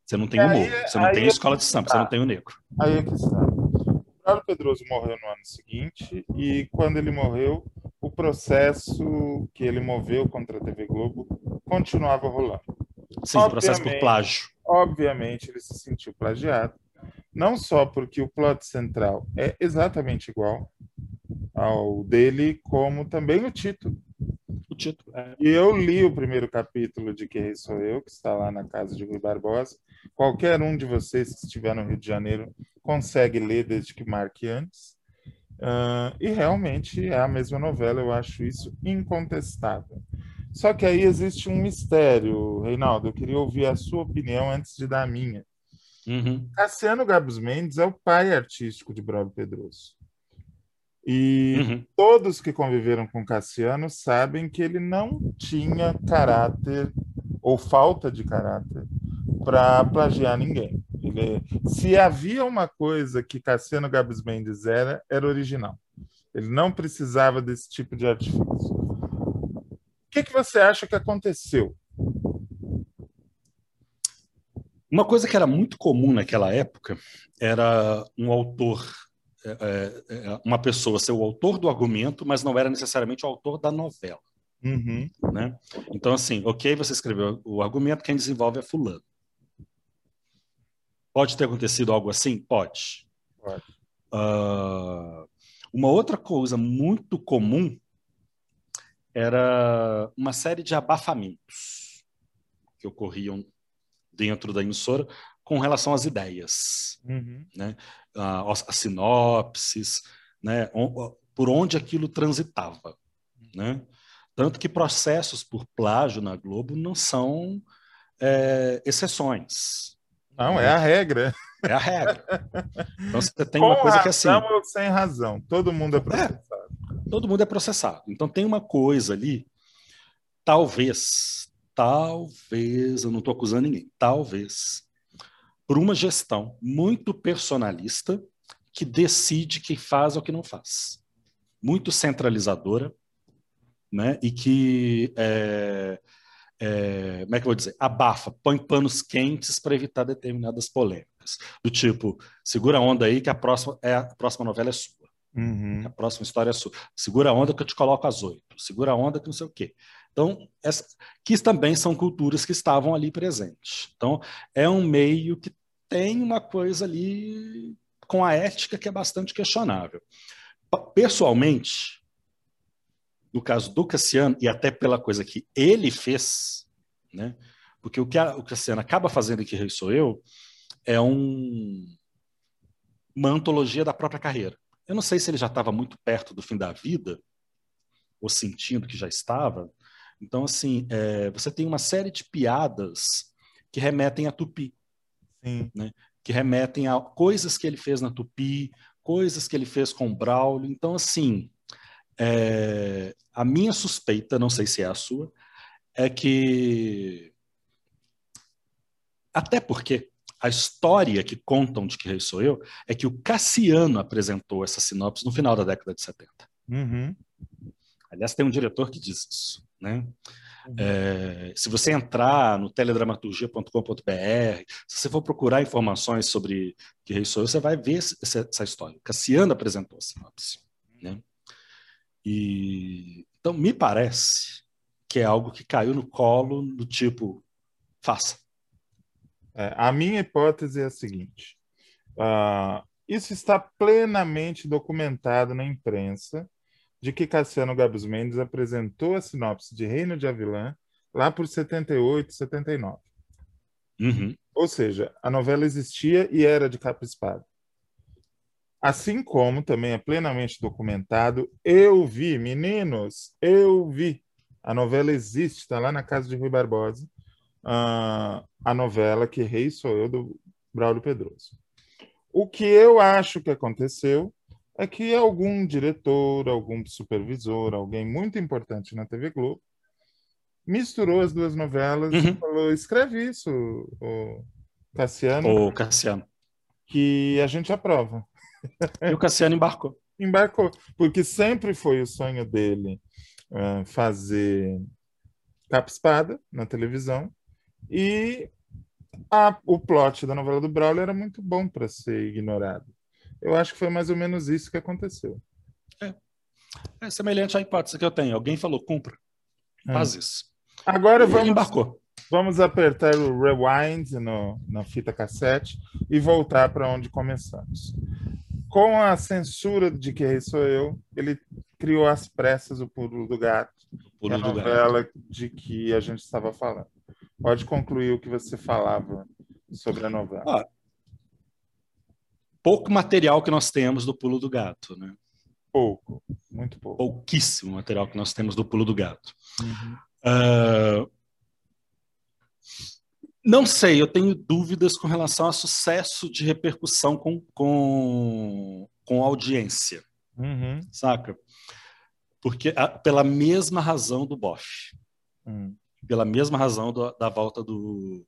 Você não tem o morro, você não tem a escola de samba, você não tem o negro. Aí é que está. Carlos Pedroso morreu no ano seguinte e quando ele morreu, o processo que ele moveu contra a TV Globo continuava rolando. Sim, obviamente, processo por plágio. Obviamente, ele se sentiu plagiado, não só porque o plot central é exatamente igual ao dele, como também o título. O título. É. E eu li o primeiro capítulo de Que Rei Sou Eu, que está lá na casa de Rui Barbosa. Qualquer um de vocês que estiver no Rio de Janeiro consegue ler desde que marque antes. Uh, e realmente é a mesma novela, eu acho isso incontestável. Só que aí existe um mistério, Reinaldo. Eu queria ouvir a sua opinião antes de dar a minha. Uhum. Cassiano Gabos Mendes é o pai artístico de Braulio Pedroso. E uhum. todos que conviveram com Cassiano sabem que ele não tinha caráter ou falta de caráter para plagiar ninguém. Ele, se havia uma coisa que Cassiano Gabos Mendes era, era original. Ele não precisava desse tipo de artifício. O que, que você acha que aconteceu? Uma coisa que era muito comum naquela época era um autor é, é, é, uma pessoa ser o autor do argumento, mas não era necessariamente o autor da novela. Uhum. Né? Então, assim, ok, você escreveu o argumento, quem desenvolve é fulano. Pode ter acontecido algo assim? Pode. Pode. Uh, uma outra coisa muito comum era uma série de abafamentos que ocorriam dentro da emissora com relação às ideias. Uhum. Né? as sinopses, né, por onde aquilo transitava, né? Tanto que processos por plágio na Globo não são é, exceções. Não, é a regra. É a regra. Então você tem uma coisa que é assim. ou sem razão, todo mundo é processado. É, todo mundo é processado. Então tem uma coisa ali, talvez, talvez, eu não estou acusando ninguém, talvez por uma gestão muito personalista que decide quem faz ou que não faz. Muito centralizadora, né? E que é, é, como é que eu vou dizer? Abafa, põe panos quentes para evitar determinadas polêmicas. Do tipo, segura a onda aí que a próxima, é, a próxima novela é sua. Uhum. A próxima história é sua. Segura a onda que eu te coloco às oito. Segura a onda que não sei o quê. Então, essa, que também são culturas que estavam ali presentes. Então, é um meio que tem uma coisa ali com a ética que é bastante questionável. Pessoalmente, no caso do Cassiano, e até pela coisa que ele fez, né? Porque o que a, o Cassiano acaba fazendo aqui, Rei Sou Eu, é um, uma antologia da própria carreira. Eu não sei se ele já estava muito perto do fim da vida, ou sentindo que já estava. Então, assim, é, você tem uma série de piadas que remetem a Tupi. Sim. Né? que remetem a coisas que ele fez na Tupi, coisas que ele fez com o Braulio. Então, assim, é, a minha suspeita, não sei se é a sua, é que. Até porque a história que contam de Que Rei Sou Eu é que o Cassiano apresentou essa sinopse no final da década de 70. Uhum. Aliás, tem um diretor que diz isso. Né? É, se você entrar no teledramaturgia.com.br, se você for procurar informações sobre que rei sou eu, você vai ver essa, essa história. Cassiano apresentou a sinopse. Né? E, então, me parece que é algo que caiu no colo do tipo, faça. É, a minha hipótese é a seguinte: uh, isso está plenamente documentado na imprensa de que Cassiano Gabos Mendes apresentou a sinopse de Reino de Avilã lá por 78, 79. Uhum. Ou seja, a novela existia e era de capa espada. Assim como também é plenamente documentado, eu vi, meninos, eu vi. A novela existe, está lá na casa de Rui Barbosa, uh, a novela Que Rei Sou Eu, do Braulio Pedroso. O que eu acho que aconteceu é que algum diretor, algum supervisor, alguém muito importante na TV Globo, misturou as duas novelas uhum. e falou: escreve isso, o Cassiano. O Cassiano. Que a gente aprova. E o Cassiano embarcou. <laughs> embarcou, porque sempre foi o sonho dele uh, fazer capa-espada na televisão e a, o plot da novela do Braulio era muito bom para ser ignorado. Eu acho que foi mais ou menos isso que aconteceu. É, é semelhante à hipótese que eu tenho. Alguém falou, cumpra. É. Faz isso. Agora vamos, embarcou. vamos apertar o rewind no, na fita cassete e voltar para onde começamos. Com a censura de Que Rei Sou Eu, ele criou às pressas o Pulo do Gato, Pulo a novela gato. de que a gente estava falando. Pode concluir o que você falava sobre a novela. Ah, pouco material que nós temos do Pulo do Gato, né? Pouco, muito pouco. Pouquíssimo material que nós temos do Pulo do Gato. Uhum. Uh, não sei, eu tenho dúvidas com relação ao sucesso de repercussão com, com, com audiência, uhum. saca? Porque a, pela mesma razão do Bosch, uhum. pela mesma razão do, da volta do,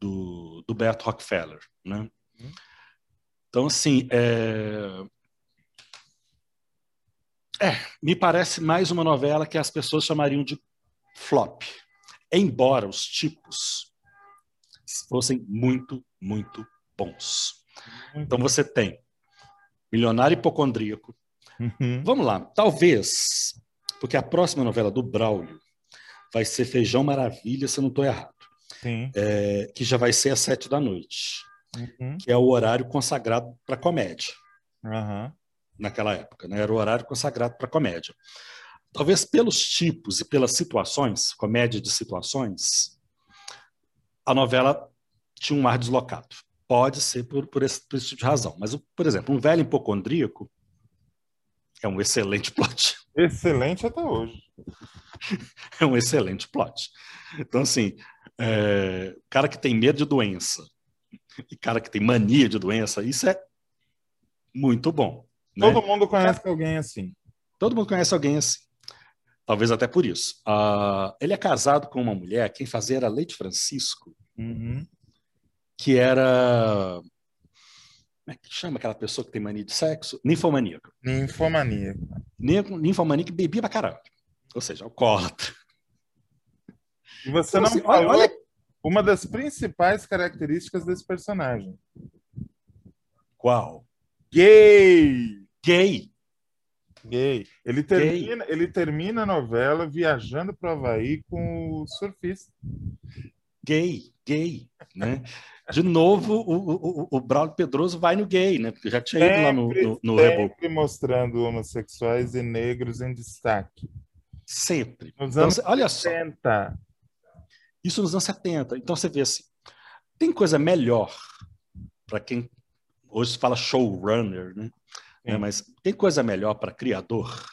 do, do Beto Rockefeller, né? Uhum. Então, assim, é... é, me parece mais uma novela que as pessoas chamariam de flop, embora os tipos fossem muito, muito bons. Então você tem Milionário Hipocondríaco. Uhum. Vamos lá, talvez, porque a próxima novela do Braulio vai ser Feijão Maravilha, se eu não estou errado. É, que já vai ser às sete da noite, uhum. que é o horário consagrado para comédia. Uhum. Naquela época, né? Era o horário consagrado para comédia. Talvez pelos tipos e pelas situações, comédia de situações, a novela tinha um ar deslocado. Pode ser por, por, esse, por esse tipo de razão. Mas, por exemplo, um velho hipocondríaco é um excelente <laughs> plot. Excelente até hoje. é um excelente plot. Então, assim, é, cara que tem medo de doença e cara que tem mania de doença, isso é muito bom. Né? Todo mundo conhece alguém assim. Todo mundo conhece alguém assim. Talvez até por isso. Uh, ele é casado com uma mulher, quem fazia era Leite Francisco, uhum. que era. Como é que chama aquela pessoa que tem mania de sexo? Ninfomaníaco. Ninfomaníaco. Ninfomaníaco que bebia pra caralho. Ou seja, alcoólatra. E você então, não assim, falou olha... uma das principais características desse personagem. Qual? Gay! Gay! Gay. Ele termina, Gay. ele termina a novela viajando para o Havaí com o surfista. Gay, gay, né? De novo, o, o, o Braulio Pedroso vai no gay, né? Porque já tinha ido lá no, no, no Sempre mostrando homossexuais e negros em destaque. Sempre. Nos então, anos então, olha 70. Só. Isso nos anos 70. Então você vê assim, tem coisa melhor para quem hoje se fala showrunner, né? É, mas tem coisa melhor para criador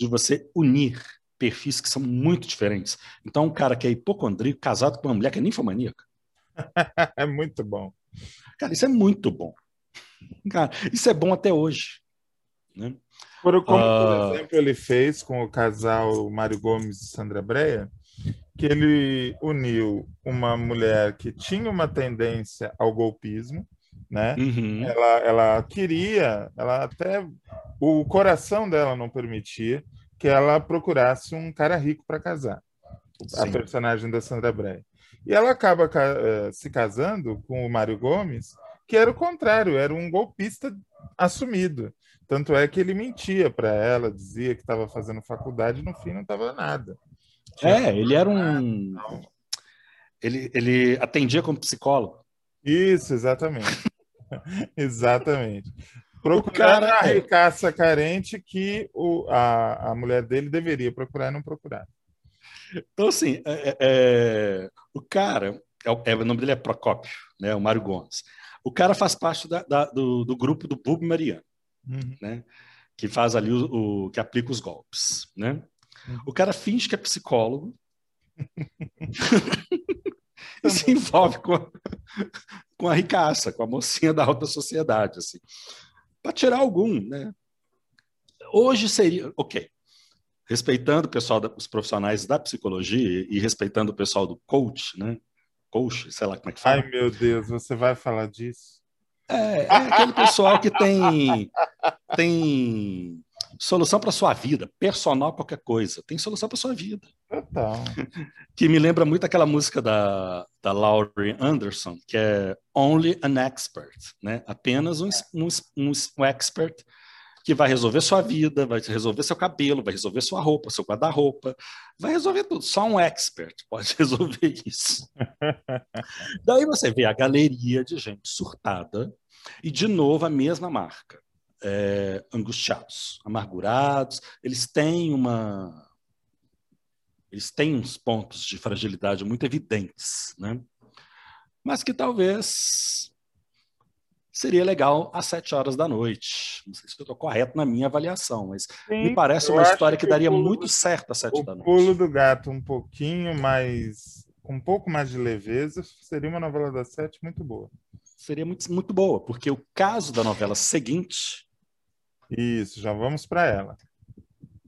de você unir perfis que são muito diferentes. Então, um cara que é hipocondríaco, casado com uma mulher que é ninfomaníaca. é <laughs> muito bom. Cara, isso é muito bom. Cara, isso é bom até hoje. Né? Por, como, uh... por exemplo, ele fez com o casal Mário Gomes e Sandra Breia, que ele uniu uma mulher que tinha uma tendência ao golpismo, né? Uhum. Ela, ela queria, ela até o coração dela não permitia que ela procurasse um cara rico para casar. Sim. A personagem da Sandra Bray. E ela acaba uh, se casando com o Mário Gomes, que era o contrário, era um golpista assumido. Tanto é que ele mentia para ela, dizia que estava fazendo faculdade, e no fim não estava nada. É, ele era um. Ele, ele atendia como psicólogo. Isso, exatamente. <laughs> Exatamente. Procurar a é. ricaça carente que o, a, a mulher dele deveria procurar e não procurar. Então, assim, é, é, é o cara, é, é, o nome dele é Procópio, né, o Mário Gomes. O cara faz parte da, da, do, do, grupo do Bub Mariano, uhum. né, que faz ali o, o, que aplica os golpes, né? O cara finge que é psicólogo <laughs> e se envolve com, com a ricaça, com a mocinha da alta sociedade, assim, para tirar algum, né? Hoje seria, ok, respeitando o pessoal, da, os profissionais da psicologia e respeitando o pessoal do coach, né? Coach, sei lá como é que fala. Ai, meu Deus, você vai falar disso? É, é aquele pessoal que tem tem solução para sua vida, personal qualquer coisa, tem solução para sua vida. Total. <laughs> Que me lembra muito aquela música da da Laurie Anderson, que é Only an Expert, né? Apenas um, um, um, um expert que vai resolver sua vida, vai resolver seu cabelo, vai resolver sua roupa, seu guarda-roupa, vai resolver tudo. Só um expert pode <laughs> resolver isso. Daí você vê a galeria de gente surtada e, de novo, a mesma marca. É, angustiados, amargurados, eles têm uma. Eles têm uns pontos de fragilidade muito evidentes, né? mas que talvez seria legal às sete horas da noite. Não sei se eu estou correto na minha avaliação, mas Sim, me parece uma história que, que daria muito do, certo às sete da noite. O pulo do gato um pouquinho mais, com um pouco mais de leveza, seria uma novela das sete muito boa. Seria muito, muito boa, porque o caso da novela seguinte. Isso, já vamos para ela.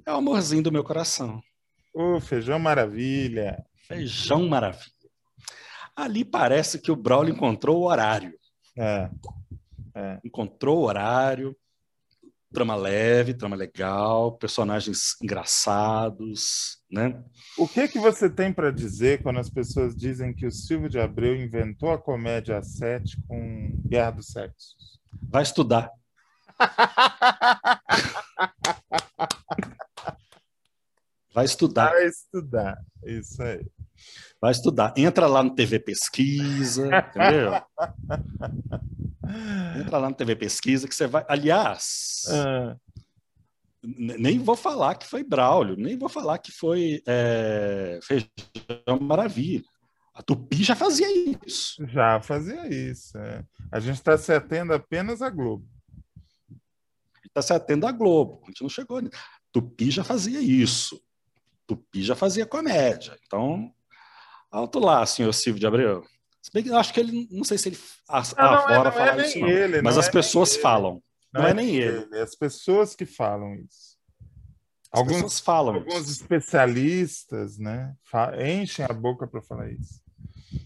É o amorzinho do meu coração. O feijão maravilha. Feijão maravilha. Ali parece que o Braulio encontrou o horário. É. É. Encontrou o horário, trama leve, trama legal, personagens engraçados, né? O que que você tem para dizer quando as pessoas dizem que o Silvio de Abreu inventou a comédia a sete com Guerra dos Sexos? Vai estudar. Vai estudar. Vai estudar, isso aí. Vai estudar. Entra lá no TV Pesquisa, <laughs> entendeu? Entra lá no TV Pesquisa que você vai. Aliás, é. nem vou falar que foi Braulio, nem vou falar que foi é, Feijão Maravilha. A Tupi já fazia isso. Já fazia isso. É. A gente está se atendo apenas à Globo. Está se atendo à Globo. A gente não chegou. Tupi já fazia isso. Tupi já fazia comédia. Então, Alto lá, senhor Silvio de Abreu. Se bem que eu acho que ele, não sei se ele a, não, não é, falar é isso, não. Ele, mas as é pessoas falam. Não, é, é, nem ele. ele. As pessoas que falam isso. As alguns, pessoas falam Alguns isso. especialistas, né, enchem a boca para falar isso.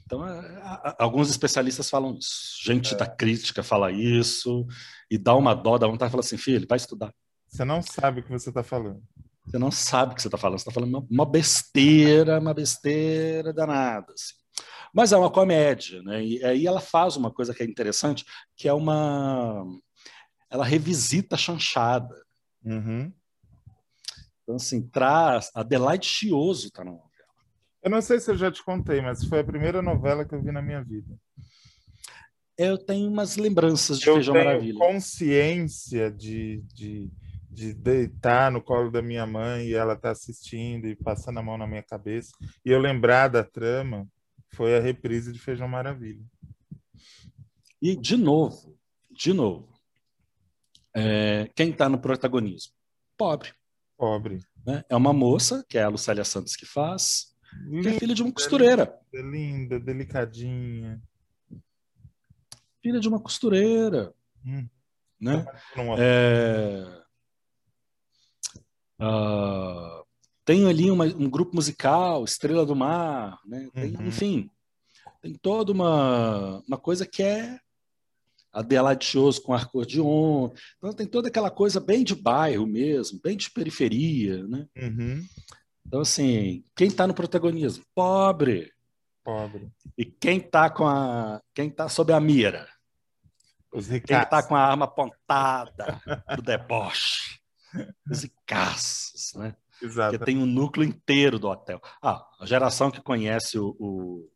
Então, é, alguns especialistas falam isso. Gente da crítica fala isso e dá uma dó, dá vontade de falar assim, filho, vai estudar. Você não sabe o que você está falando. Você não sabe o que você está falando, você está falando uma besteira, uma besteira danada. Assim. Mas é uma comédia, né? E aí ela faz uma coisa que é interessante, que é uma. Ela revisita a chanchada. Uhum. Então, assim, traz. Adelaide Chioso está novela. Eu não sei se eu já te contei, mas foi a primeira novela que eu vi na minha vida. Eu tenho umas lembranças de eu Feijão Maravilha. consciência de, de de deitar no colo da minha mãe e ela tá assistindo e passando a mão na minha cabeça e eu lembrar da trama foi a reprise de Feijão Maravilha. E de novo, de novo, é, quem está no protagonismo? Pobre. Pobre. Né? É uma moça, que é a Lucélia Santos que faz, linda, é filha de uma costureira. Linda, linda delicadinha. Filha de uma costureira. Hum. Né? É... Uh, tem ali uma, um grupo musical, Estrela do Mar, né? Tem, uhum. enfim, tem toda uma, uma coisa que é Adelaide Shows com acordeon, então tem toda aquela coisa bem de bairro mesmo, bem de periferia, né? Uhum. Então, assim, quem está no protagonismo? Pobre. Pobre. E quem está com a. Quem está sob a mira? Os quem está com a arma apontada do deboche musicaços, né? Exato. Porque tem um núcleo inteiro do hotel. Ah, a geração que conhece o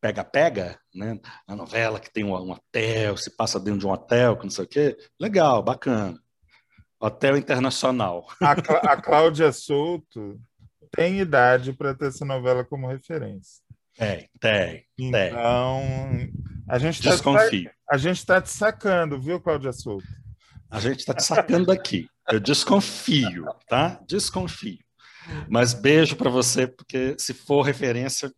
Pega-Pega, né? A novela que tem um, um, hotel, se passa dentro de um hotel, que não sei o quê. Legal, bacana. Hotel internacional. A, Clá a Cláudia Souto tem idade para ter essa novela como referência. Tem, tem. Então, tem. a gente tá Desconfio. A gente está te sacando, viu, Cláudia Souto? A gente está te sacando daqui. Eu desconfio, tá? Desconfio. Mas beijo para você, porque se for referência,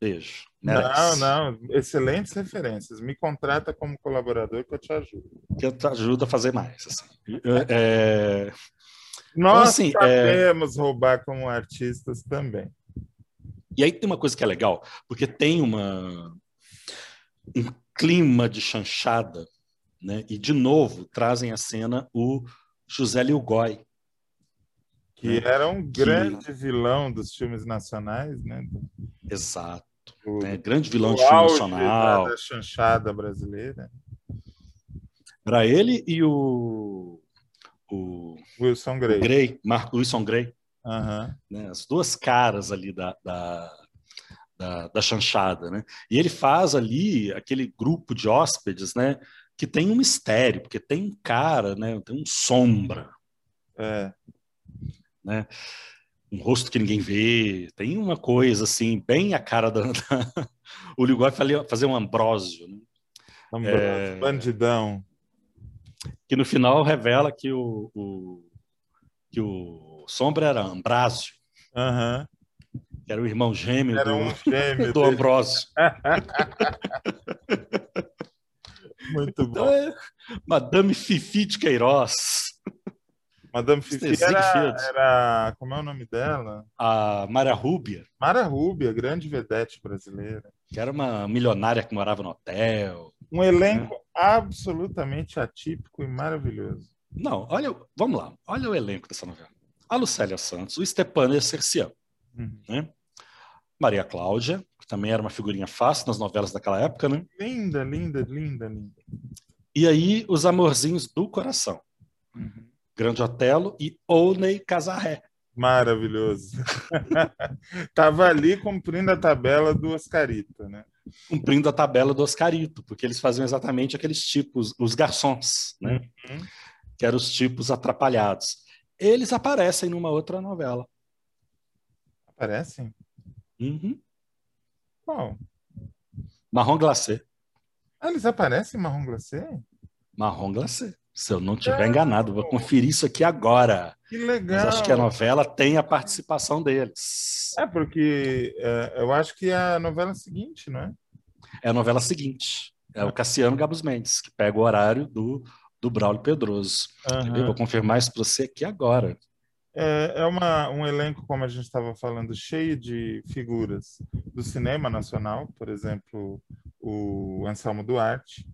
beijo. Merece. Não, não, excelentes referências. Me contrata como colaborador que eu te ajudo. Que eu te ajudo a fazer mais. Assim. É... Nós então, assim, sabemos é... roubar como artistas também. E aí tem uma coisa que é legal, porque tem uma um clima de chanchada, né? E de novo trazem à cena o José Lilgói. Que né? era um grande que... vilão dos filmes nacionais, né? Exato. O, né? grande vilão o de filme auge nacional. Da, da chanchada brasileira. Era ele e o, o Wilson Grey. Grey, Marco Wilson Grey, Aham. né? as duas caras ali da, da, da, da chanchada. Né? E ele faz ali aquele grupo de hóspedes né? que tem um mistério, porque tem um cara, né? tem um sombra, É. né? um rosto que ninguém vê, tem uma coisa assim, bem a cara da. <laughs> da... O Ligói fazer um Ambrósio, né? Ambrósio, É. Bandidão. Que no final revela que o, o- que o Sombra era Ambrásio, Aham. que era o irmão gêmeo Era do, um gêmeo <laughs> do dele. Ambrósio. <laughs> Muito Então bom. é Madame Fifi de Queiroz, Madame Fifi era, era. Como é o nome dela? a Maria Rúbia, Mara Rúbia, grande vedete brasileira. Que era uma milionária que morava no hotel. Um elenco absolutamente atípico e maravilhoso. Não, olha, vamos lá, olha o elenco dessa novela. A Lucélia Santos, o Stepan Essercian, Uhum. né? Maria Cláudia, que também era uma figurinha fácil nas novelas daquela época, né? Linda, linda, linda, linda. E aí, os amorzinhos do coração. Uhum. Grande Otelo e Oney Casarré. Maravilhoso. <laughs> Tava ali cumprindo a tabela do Oscarito, né? cumprindo a tabela do Oscarito, porque eles faziam exatamente aqueles tipos, os garçons, né? Uhum. Que eram os tipos atrapalhados. Eles aparecem numa outra novela. Aparecem? Uhum. Qual? Marrom Glacé. Ah, eles aparecem em Marrom Glacé? Marrom Glacé. Se eu não estiver enganado, vou conferir isso aqui agora. Que Mas legal. acho que a novela tem a participação deles. É porque é, eu acho que é a novela seguinte, não é? É a novela seguinte. É o Cassiano Gabus Mendes, que pega o horário do, do Braulio Pedroso. Eu vou confirmar isso para você aqui agora. É, é uma, um elenco, como a gente estava falando, cheio de figuras do cinema nacional, por exemplo, o Anselmo Duarte,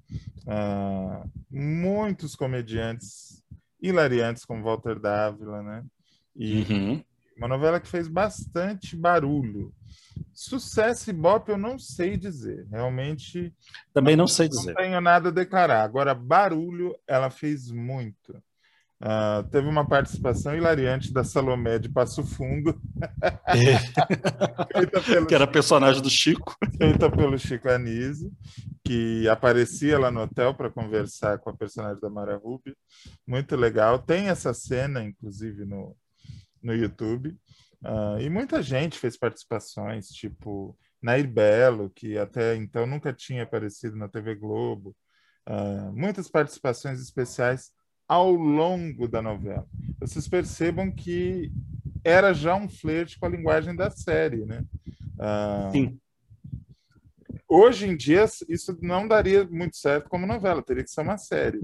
ah, muitos comediantes hilariantes como Walter Dávila, né? E Uhum. uma novela que fez bastante barulho. Sucesso e Bop eu não sei dizer, realmente Também não sei não dizer. tenho nada a declarar. Agora, barulho, ela fez muito. Ah, teve uma participação hilariante da Salomé de Passo Fundo, <laughs> pelo, que era personagem do Chico. feita pelo Chico Anísio, que aparecia lá no hotel para conversar com a personagem da Mara Rubi. Muito legal. Tem essa cena, inclusive, no, no YouTube. Ah, e muita gente fez participações, tipo Nair Belo, que até então nunca tinha aparecido na TV Globo. Ah, muitas participações especiais ao longo da novela. Vocês percebam que era já um flerte com a linguagem da série, né? Ah, Sim. Hoje em dia, isso não daria muito certo como novela, teria que ser uma série.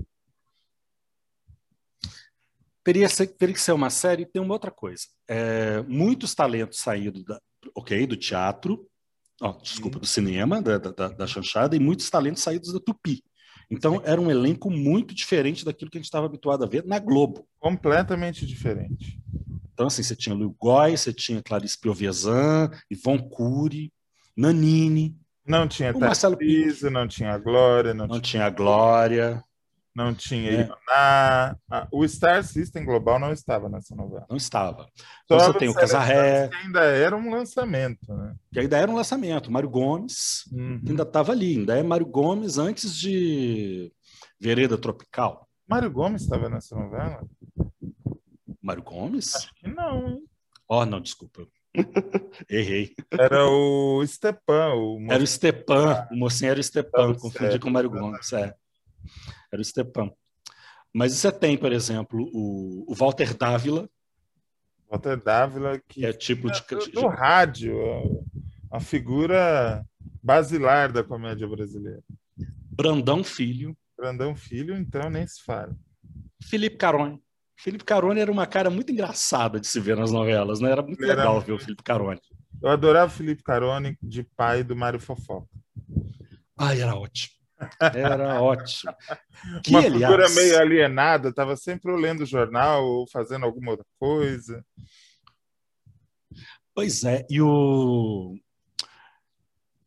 Teria, ser- teria que ser uma série e tem uma outra coisa. É, muitos talentos saídos da, ok, do teatro, ó, desculpa, do cinema, da, da, da- da chanchada, e muitos talentos saídos da Tupi. Então, era um elenco muito diferente daquilo que a gente estava habituado a ver na Globo. Completamente diferente. Então, assim, você tinha Luiz Góes, você tinha Clarice Piovesan, Ivon Cury, Nanini, Não tinha O Marcelo Tarcísio, não tinha Glória, não, não tinha, tinha a Glória, não tinha É. Ah, O Star System Global não estava nessa novela. não estava. Então, Só você tem o Casarré, que ainda era um lançamento, né? que ainda era um lançamento. Mário Gomes, Uhum. ainda estava ali, ainda é Mário Gomes antes de Vereda Tropical. Mário Gomes estava nessa novela? Mário Gomes? Acho que não, hein? Oh, não, desculpa. <laughs> Errei. Era o Stepan, o Era o Stepan, o mocinho era o Stepan, confundi certo, com o Mário Gomes. É. Era o Stepan. Mas você tem, por exemplo, o, o Walter Dávila, Walter Dávila, que é tipo de. do rádio, a, a figura basilar da comédia brasileira. Brandão Filho, Brandão Filho, então nem se fala. Felipe Carone. Felipe Carone era uma cara muito engraçada de se ver nas novelas, né? Era muito era legal muito- ver o Felipe Carone. Eu adorava o Felipe Carone de pai do Mário Fofoca. Ai, era ótimo. Era ótimo. Que, Uma aliás, figura meio alienada, estava sempre lendo jornal ou fazendo alguma outra coisa. Pois é, e o.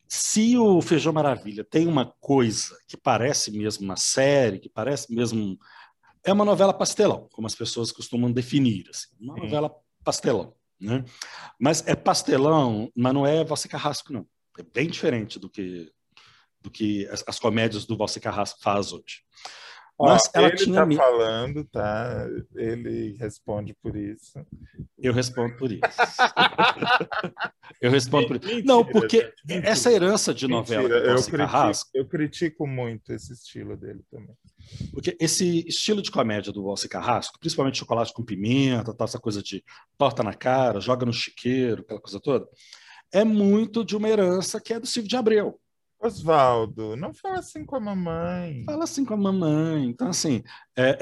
se o Feijão Maravilha tem uma coisa que parece mesmo uma série, que parece mesmo. É uma novela pastelão, como as pessoas costumam definir. Assim, uma Sim. novela pastelão. Né? Mas é pastelão, mas não é Valci Carrasco, não. É bem diferente do que, do que as, as comédias do Valci Carrasco faz hoje. Mas Ó, ela ele tinha tá falando, tá? Ele responde por isso. Eu respondo por isso. <laughs> eu respondo por isso. Mentira, não, porque mentira. essa herança de novela mentira, eu critico, Carrasco, eu critico muito esse estilo dele também. Porque esse estilo de comédia do Walter Carrasco, principalmente chocolate com pimenta, tal, essa coisa de torta na cara, joga no chiqueiro, aquela coisa toda, é muito de uma herança que é do Silvio de Abreu. Oswaldo, não fala assim com a mamãe. Fala assim com a mamãe. Então, assim, é,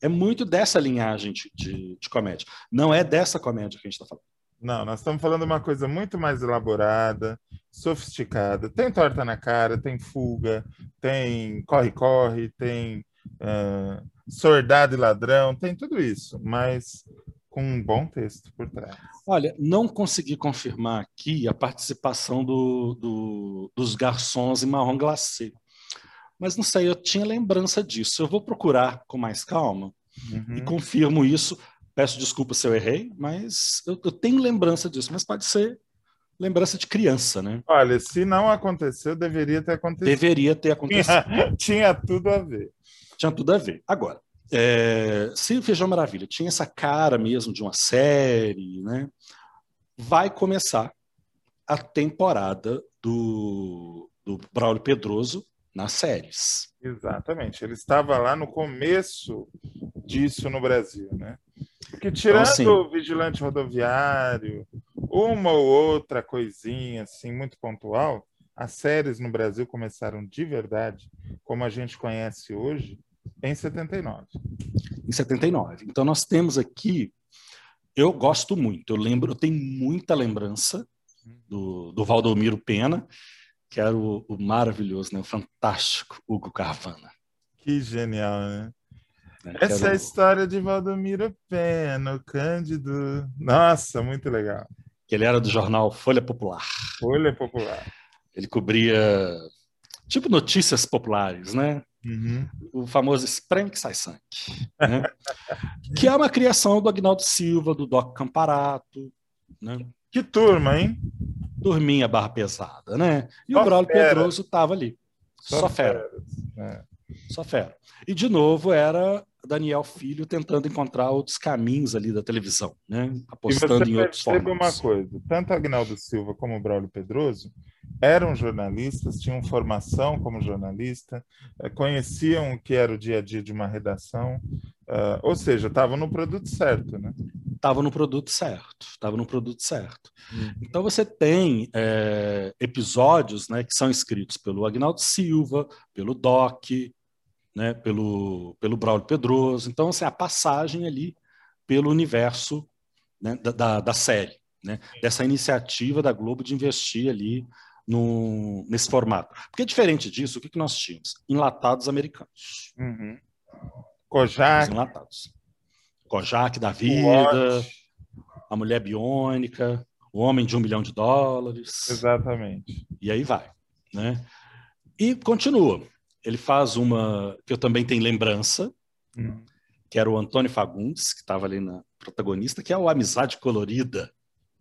é, é muito dessa linhagem de, de, de, comédia. Não é dessa comédia que a gente está falando. Não, nós estamos falando de uma coisa muito mais elaborada, sofisticada. Tem torta na cara, tem fuga, tem corre-corre, tem uh, soldado e ladrão, tem tudo isso. Mas com um bom texto por trás. Olha, não consegui confirmar aqui a participação do, do, dos garçons em marrom glacê. Mas não sei, eu tinha lembrança disso. Eu vou procurar com mais calma uhum. e confirmo isso. Peço desculpa se eu errei, mas eu, eu tenho lembrança disso. Mas pode ser lembrança de criança, né? Olha, se não aconteceu, deveria ter acontecido. Deveria ter acontecido. <laughs> Tinha, tinha tudo a ver. Tinha tudo a ver. Agora, é, se o Feijão Maravilha tinha essa cara mesmo de uma série, né? Vai começar a temporada do, do Braulio Pedroso nas séries. Exatamente. Ele estava lá no começo disso no Brasil, né? Porque então, tirando então, assim, o vigilante rodoviário, uma ou outra coisinha assim muito pontual, as séries no Brasil começaram de verdade, como a gente conhece hoje, em 79. Em 79. Então nós temos aqui, eu gosto muito, eu lembro, eu tenho muita lembrança do, do Valdomiro Pena, que era o, o maravilhoso, né, o fantástico Hugo Carvana. Que genial, né? É, Essa é a história de Valdomiro Pena, o Cândido. Nossa, muito legal. Que ele era do jornal Folha Popular. Folha Popular. Ele cobria tipo notícias populares, né? Uhum. O famoso espreme que sai sangue. Né? <laughs> que é uma criação do Agnaldo Silva, do Doc Camparato. Né? Que turma, hein? Turminha barra pesada, né? E Só o Braulio fera. Pedroso estava ali. Só, Só fera. É. Só fera. E, de novo, era Daniel Filho tentando encontrar outros caminhos ali da televisão, né? Apostando em outros formas. uma coisa, tanto Agnaldo Silva como o Braulio Pedroso eram jornalistas, tinham formação como jornalista, eh, conheciam o que era o dia a dia de uma redação, uh, ou seja, estavam no produto certo, né? Estavam no produto certo, estavam no produto certo. Uhum. Então você tem é, episódios, né, que são escritos pelo Agnaldo Silva, pelo Doc, né, pelo pelo Braulio Pedroso. Então assim, a passagem ali pelo universo né, da, da, da série, né, dessa iniciativa da Globo de investir ali no, nesse formato. Porque diferente disso, o que, que nós tínhamos? Enlatados americanos. Uhum. Kojak. Enlatados. Kojak da vida, a mulher biônica, o homem de um milhão de dólares. Exatamente. E aí vai. Né? E continua. Ele faz uma que eu também tenho lembrança, uhum. que era o Antônio Fagundes, que estava ali na protagonista, que é o Amizade Colorida.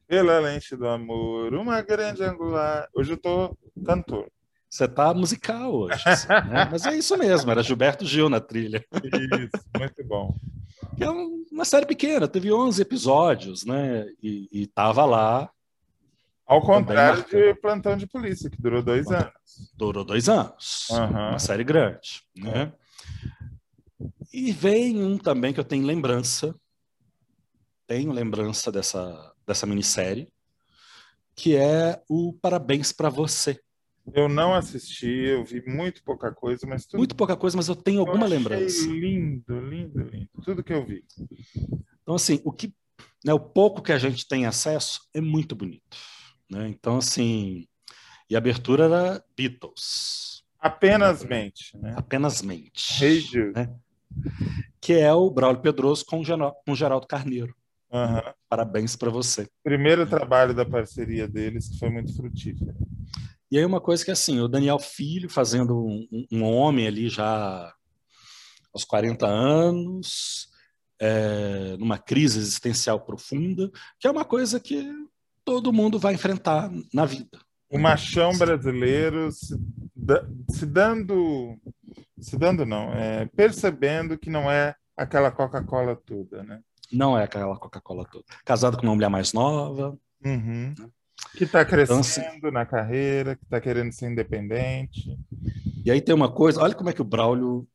Pela lente do amor, uma grande angular. Hoje eu tô cantor. Você tá musical hoje, assim, né? <laughs> mas é isso mesmo, era Gilberto Gil na trilha. Isso, muito bom. É uma série pequena, teve 11 episódios, né? E, e tava lá. Ao contrário de Plantão de Polícia, que durou dois anos. Durou dois anos. Uhum. Uma série grande, né? E vem um também que eu tenho lembrança. Tenho lembrança dessa, dessa minissérie, que é o Parabéns para Você. Eu não assisti, eu vi muito pouca coisa, mas tudo... muito pouca coisa, mas eu tenho alguma eu lembrança. Lindo, lindo, lindo, tudo que eu vi. Então assim, o que, né, o pouco que a gente tem acesso é muito bonito, né? Então assim, e a abertura era Beatles. Apenas mente, né? Apenas mente. Hey né? Que é o Braulio Pedroso com, com Geraldo Carneiro. Uhum. Parabéns para você. Primeiro trabalho da parceria deles que foi muito frutífero. E aí uma coisa que assim, o Daniel Filho fazendo um, um homem ali já aos 40 anos, é, numa crise existencial profunda, que é uma coisa que todo mundo vai enfrentar na vida. O machão brasileiro se, se dando, se dando não, é, percebendo que não é aquela Coca-Cola toda, né? Não é aquela Coca-Cola toda. Casado com uma mulher mais nova. Uhum. Né? Que está crescendo então, assim, na carreira, que está querendo ser independente. E aí tem uma coisa, olha como é que o Braulio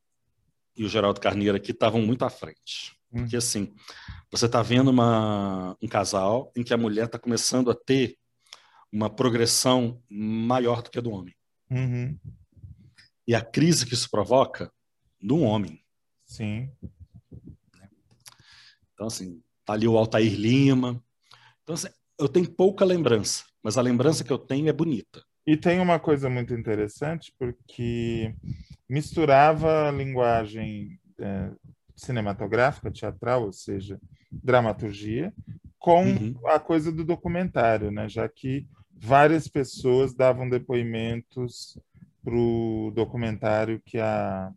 e o Geraldo Carneiro aqui estavam muito à frente. Hum. Porque assim, você está vendo uma, um casal em que a mulher está começando a ter uma progressão maior do que a do homem. Uhum. E a crise que isso provoca no homem. Sim. Então, assim, tá ali o Altair Lima. Então, assim, eu tenho pouca lembrança, mas a lembrança que eu tenho é bonita. E tem uma coisa muito interessante, porque misturava a linguagem é, cinematográfica, teatral, ou seja, dramaturgia, com uhum. a coisa do documentário, né? já que várias pessoas davam depoimentos para o documentário que a,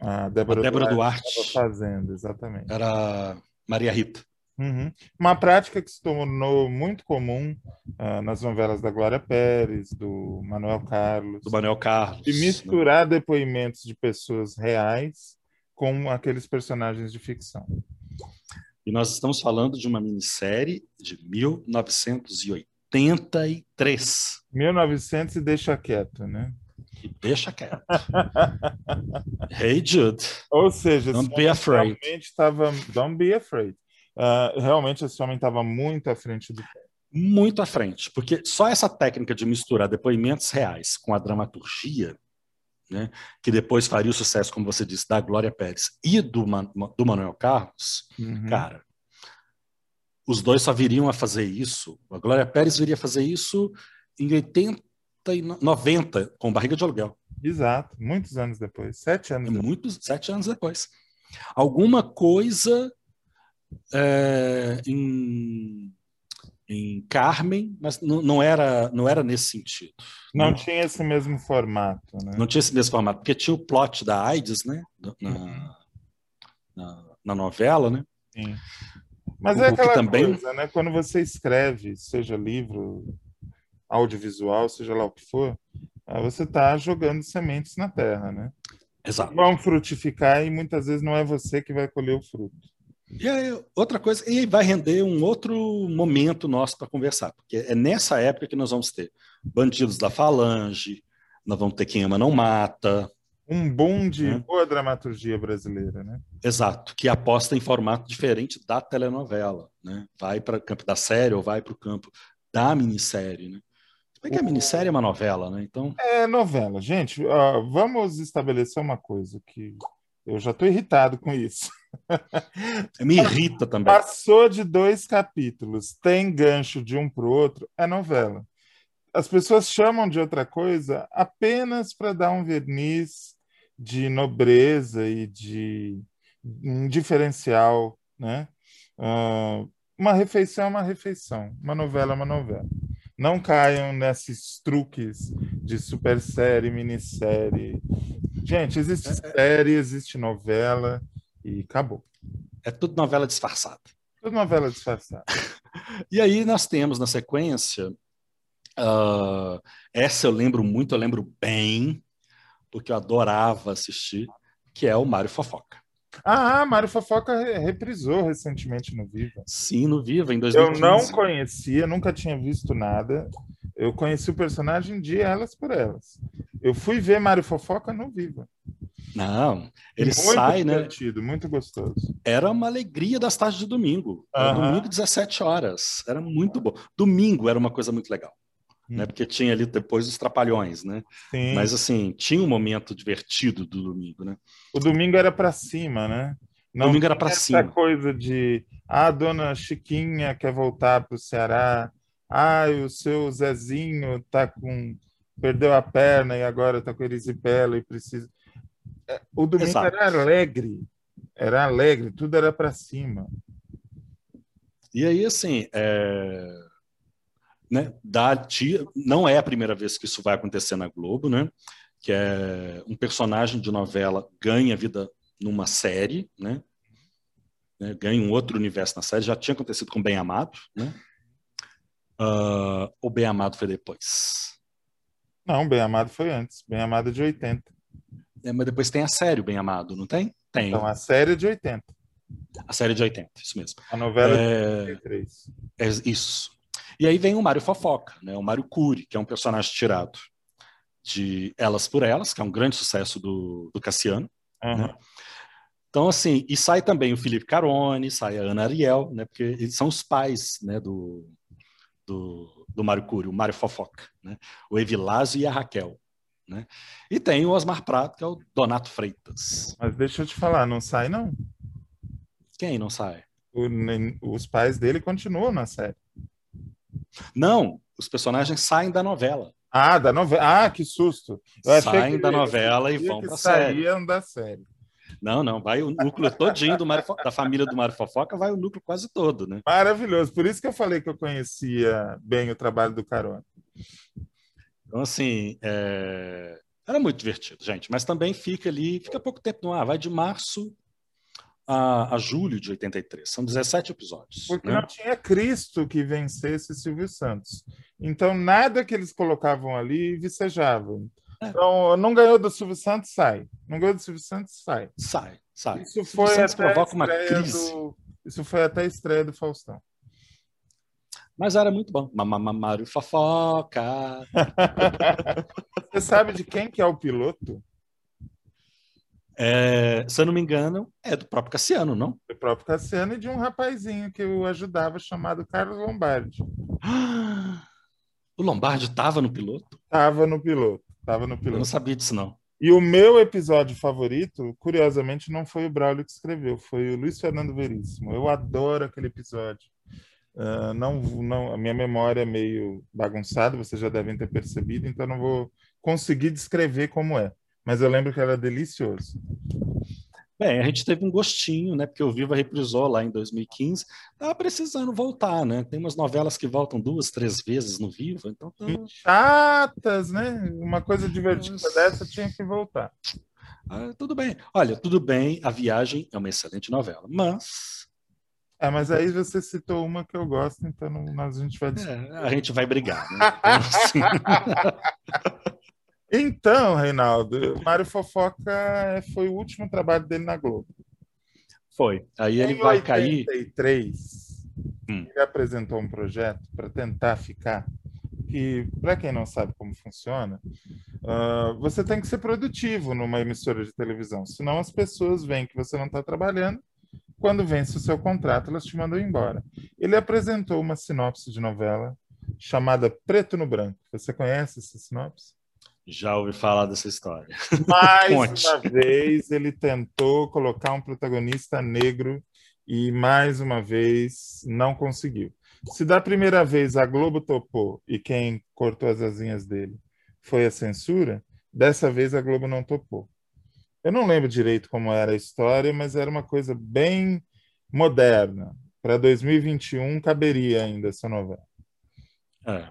a Débora, a Débora Duarte estava fazendo, exatamente. Era Maria Rita. Uhum. Uma prática que se tornou muito comum uh, nas novelas da Glória Pérez, do Manuel Carlos. Do Manuel Carlos. De misturar né? depoimentos de pessoas reais com aqueles personagens de ficção. E nós estamos falando de uma minissérie de 1983. 1900 e deixa quieto, né? E deixa quieto. <laughs> hey Jude. Ou seja, don't be afraid. Realmente estava, don't be afraid. Uh, realmente esse homem estava muito à frente do tempo. Muito à frente, porque só essa técnica de misturar depoimentos reais com a dramaturgia, né, que depois faria o sucesso, como você disse, da Glória Pérez e do, Man do Manuel Carlos, uhum. cara, os dois só viriam a fazer isso. A Glória Pérez viria a fazer isso em 80 e 90, com barriga de aluguel. Exato, muitos anos depois, sete anos. Depois. Muitos, sete anos depois. Alguma coisa é, em, em Carmen, mas não, era, não era nesse sentido. Não, não, tinha esse mesmo formato, né? Não tinha esse mesmo formato, porque tinha o plot da AIDS, né? Na, uhum. na, na novela, né? Sim. Mas o, é aquela também... coisa, né? Quando você escreve, seja livro, audiovisual, seja lá o que for, você está jogando sementes na terra, né? Exato. Vão frutificar e muitas vezes não é você que vai colher o fruto. E aí, outra coisa, e vai render um outro momento nosso para conversar, porque é nessa época que nós vamos ter Bandidos da Falange, nós vamos ter Quem Ama Não Mata. Um boom de né? boa dramaturgia brasileira, né? Exato, que aposta em formato diferente da telenovela, né? Vai para o campo da série ou vai para o campo da minissérie, né? Bem que a minissérie é uma novela, né? Então... É novela. Gente, uh, vamos estabelecer uma coisa que eu já estou irritado com isso. Me irrita também. Passou de dois capítulos, tem gancho de um para o outro, é novela. As pessoas chamam de outra coisa apenas para dar um verniz de nobreza e de um diferencial, né? Uh, uma refeição é uma refeição, uma novela é uma novela. Não caiam nesses truques de super série, minissérie. Gente, existe é, é. série, existe novela, e acabou. É tudo novela disfarçada. Tudo novela disfarçada. <laughs> e aí nós temos na sequência, uh, essa eu lembro muito, eu lembro bem, porque eu adorava assistir, que é o Mário Fofoca. Ah, Mário Fofoca reprisou recentemente no Viva. Sim, no Viva, em 2015. Eu não conhecia, nunca tinha visto nada. Eu conheci o personagem de Elas por Elas. Eu fui ver Mário Fofoca no Viva. Não, ele muito sai, né? Muito gostoso. Era uma alegria das tardes de domingo. Era domingo, 17 horas. Era muito bom. Domingo era uma coisa muito legal. Né? Hum. Né? Porque tinha ali depois os trapalhões, né? Sim. Mas assim, tinha um momento divertido do domingo, né? O domingo era para cima, né? Não domingo era para cima. Essa coisa de ah, a dona Chiquinha quer voltar para o Ceará. Ah, o seu Zezinho tá com perdeu a perna e agora tá com erisipela e precisa o domingo Exato. era alegre, era alegre, tudo era para cima. E aí, assim, é... né, da tia, não é a primeira vez que isso vai acontecer na Globo, né? Que é um personagem de novela ganha vida numa série, né? né ganha um outro universo na série. Já tinha acontecido com Bem Amado, né? Uh, o Bem Amado foi depois. Não, Bem Amado foi antes. Bem Amado é de 80. É, mas depois tem a série Bem Amado, não tem? Tem. Então, a série é de 80. A série de 80, isso mesmo. A novela é de 83. É, isso. E aí vem o Mário Fofoca, né? o Mário Cury, que é um personagem tirado de Elas por Elas, que é um grande sucesso do, do Cassiano. Uhum. Né? Então, assim, e sai também o Felipe Carone, sai a Ana Ariel, né? Porque eles são os pais, né? Do, do, do Mário Cury, o Mário Fofoca, né? O Evilásio e a Raquel, né? E tem o Osmar Prato, que é o Donato Freitas. Mas deixa eu te falar, não sai não. Quem não sai? O, os pais dele continuam na série. Não, os personagens saem da novela. Ah, da novela. Ah, que susto. Eu saem da novela e vão para a série. Saíam da série. Não, não, vai o núcleo todinho do Mário, da família do Mário Fofoca, vai o núcleo quase todo, né? Maravilhoso. Por isso que eu falei que eu conhecia bem o trabalho do Carone. Então, assim, é... era muito divertido, gente. Mas também fica ali, fica pouco tempo no ar. Vai de março a, a julho de 83. São 17 episódios. Porque né? não tinha Cristo que vencesse Silvio Santos. Então, nada que eles colocavam ali vicejava. É. Então, não ganhou do Silvio Santos, sai. Não ganhou do Silvio Santos, sai. Sai, sai. Isso foi Santos até provoca uma crise. Do... Isso foi até a estreia do Faustão. Mas era muito bom. Mário Fofoca. <laughs> Você sabe de quem que é o piloto? É, se eu não me engano, é do próprio Cassiano, não? Do próprio Cassiano e de um rapazinho que eu ajudava chamado Carlos Lombardi. <gasps> O Lombardi estava no piloto? Estava no piloto. Tava no piloto. Eu não sabia disso, não. E o meu episódio favorito, curiosamente, não foi o Braulio que escreveu, foi o Luiz Fernando Veríssimo. Eu adoro aquele episódio. Uh, não, não, a minha memória é meio bagunçada, vocês já devem ter percebido, então não vou conseguir descrever como é mas eu lembro que era delicioso. Bem, a gente teve um gostinho, né? Porque o Viva reprisou lá em 2015. Tava precisando voltar, né? Tem umas novelas que voltam duas, três vezes no Viva, então. Tá... Chatas, né? Uma coisa divertida Nossa. dessa tinha que voltar. Ah, tudo bem. Olha, tudo bem. A Viagem é uma excelente novela, mas. É, mas aí você citou uma que eu gosto, então não, a gente vai. É, a gente vai brigar, né? <laughs> Então, Reinaldo, Mário Fofoca foi o último trabalho dele na Globo. Foi. Aí ele em vai 83, cair. Hum. Ele apresentou um projeto para tentar ficar. Que, para quem não sabe como funciona, uh, você tem que ser produtivo numa emissora de televisão, senão as pessoas veem que você não está trabalhando. Quando vence o seu contrato, elas te mandam embora. Ele apresentou uma sinopse de novela chamada Preto no Branco. Você conhece essa sinopse? Já ouvi falar dessa história. Mais <laughs> uma vez, ele tentou colocar um protagonista negro e, mais uma vez, não conseguiu. Se da primeira vez a Globo topou e quem cortou as asinhas dele foi a censura, dessa vez a Globo não topou. Eu não lembro direito como era a história, mas era uma coisa bem moderna. Para 2021 caberia ainda essa novela. É.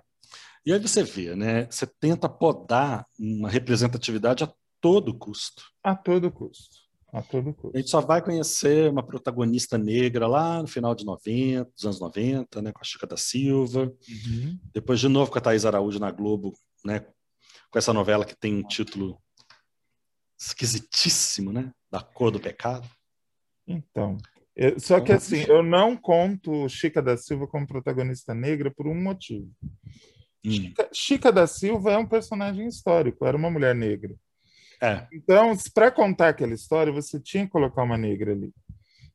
E aí você vê, né? Você tenta podar uma representatividade a todo custo. A todo custo. A todo custo. A gente só vai conhecer uma protagonista negra lá no final de 90, dos anos 90, né? Com a Chica da Silva. Uhum. Depois, de novo, com a Thais Araújo na Globo, né? Com essa novela que tem um título esquisitíssimo, né? Da cor do pecado. Então, eu, só que assim, eu não conto Chica da Silva como protagonista negra por um motivo. Chica, Chica, da Silva é um personagem histórico, era uma mulher negra. É. Então, para contar aquela história, você tinha que colocar uma negra ali.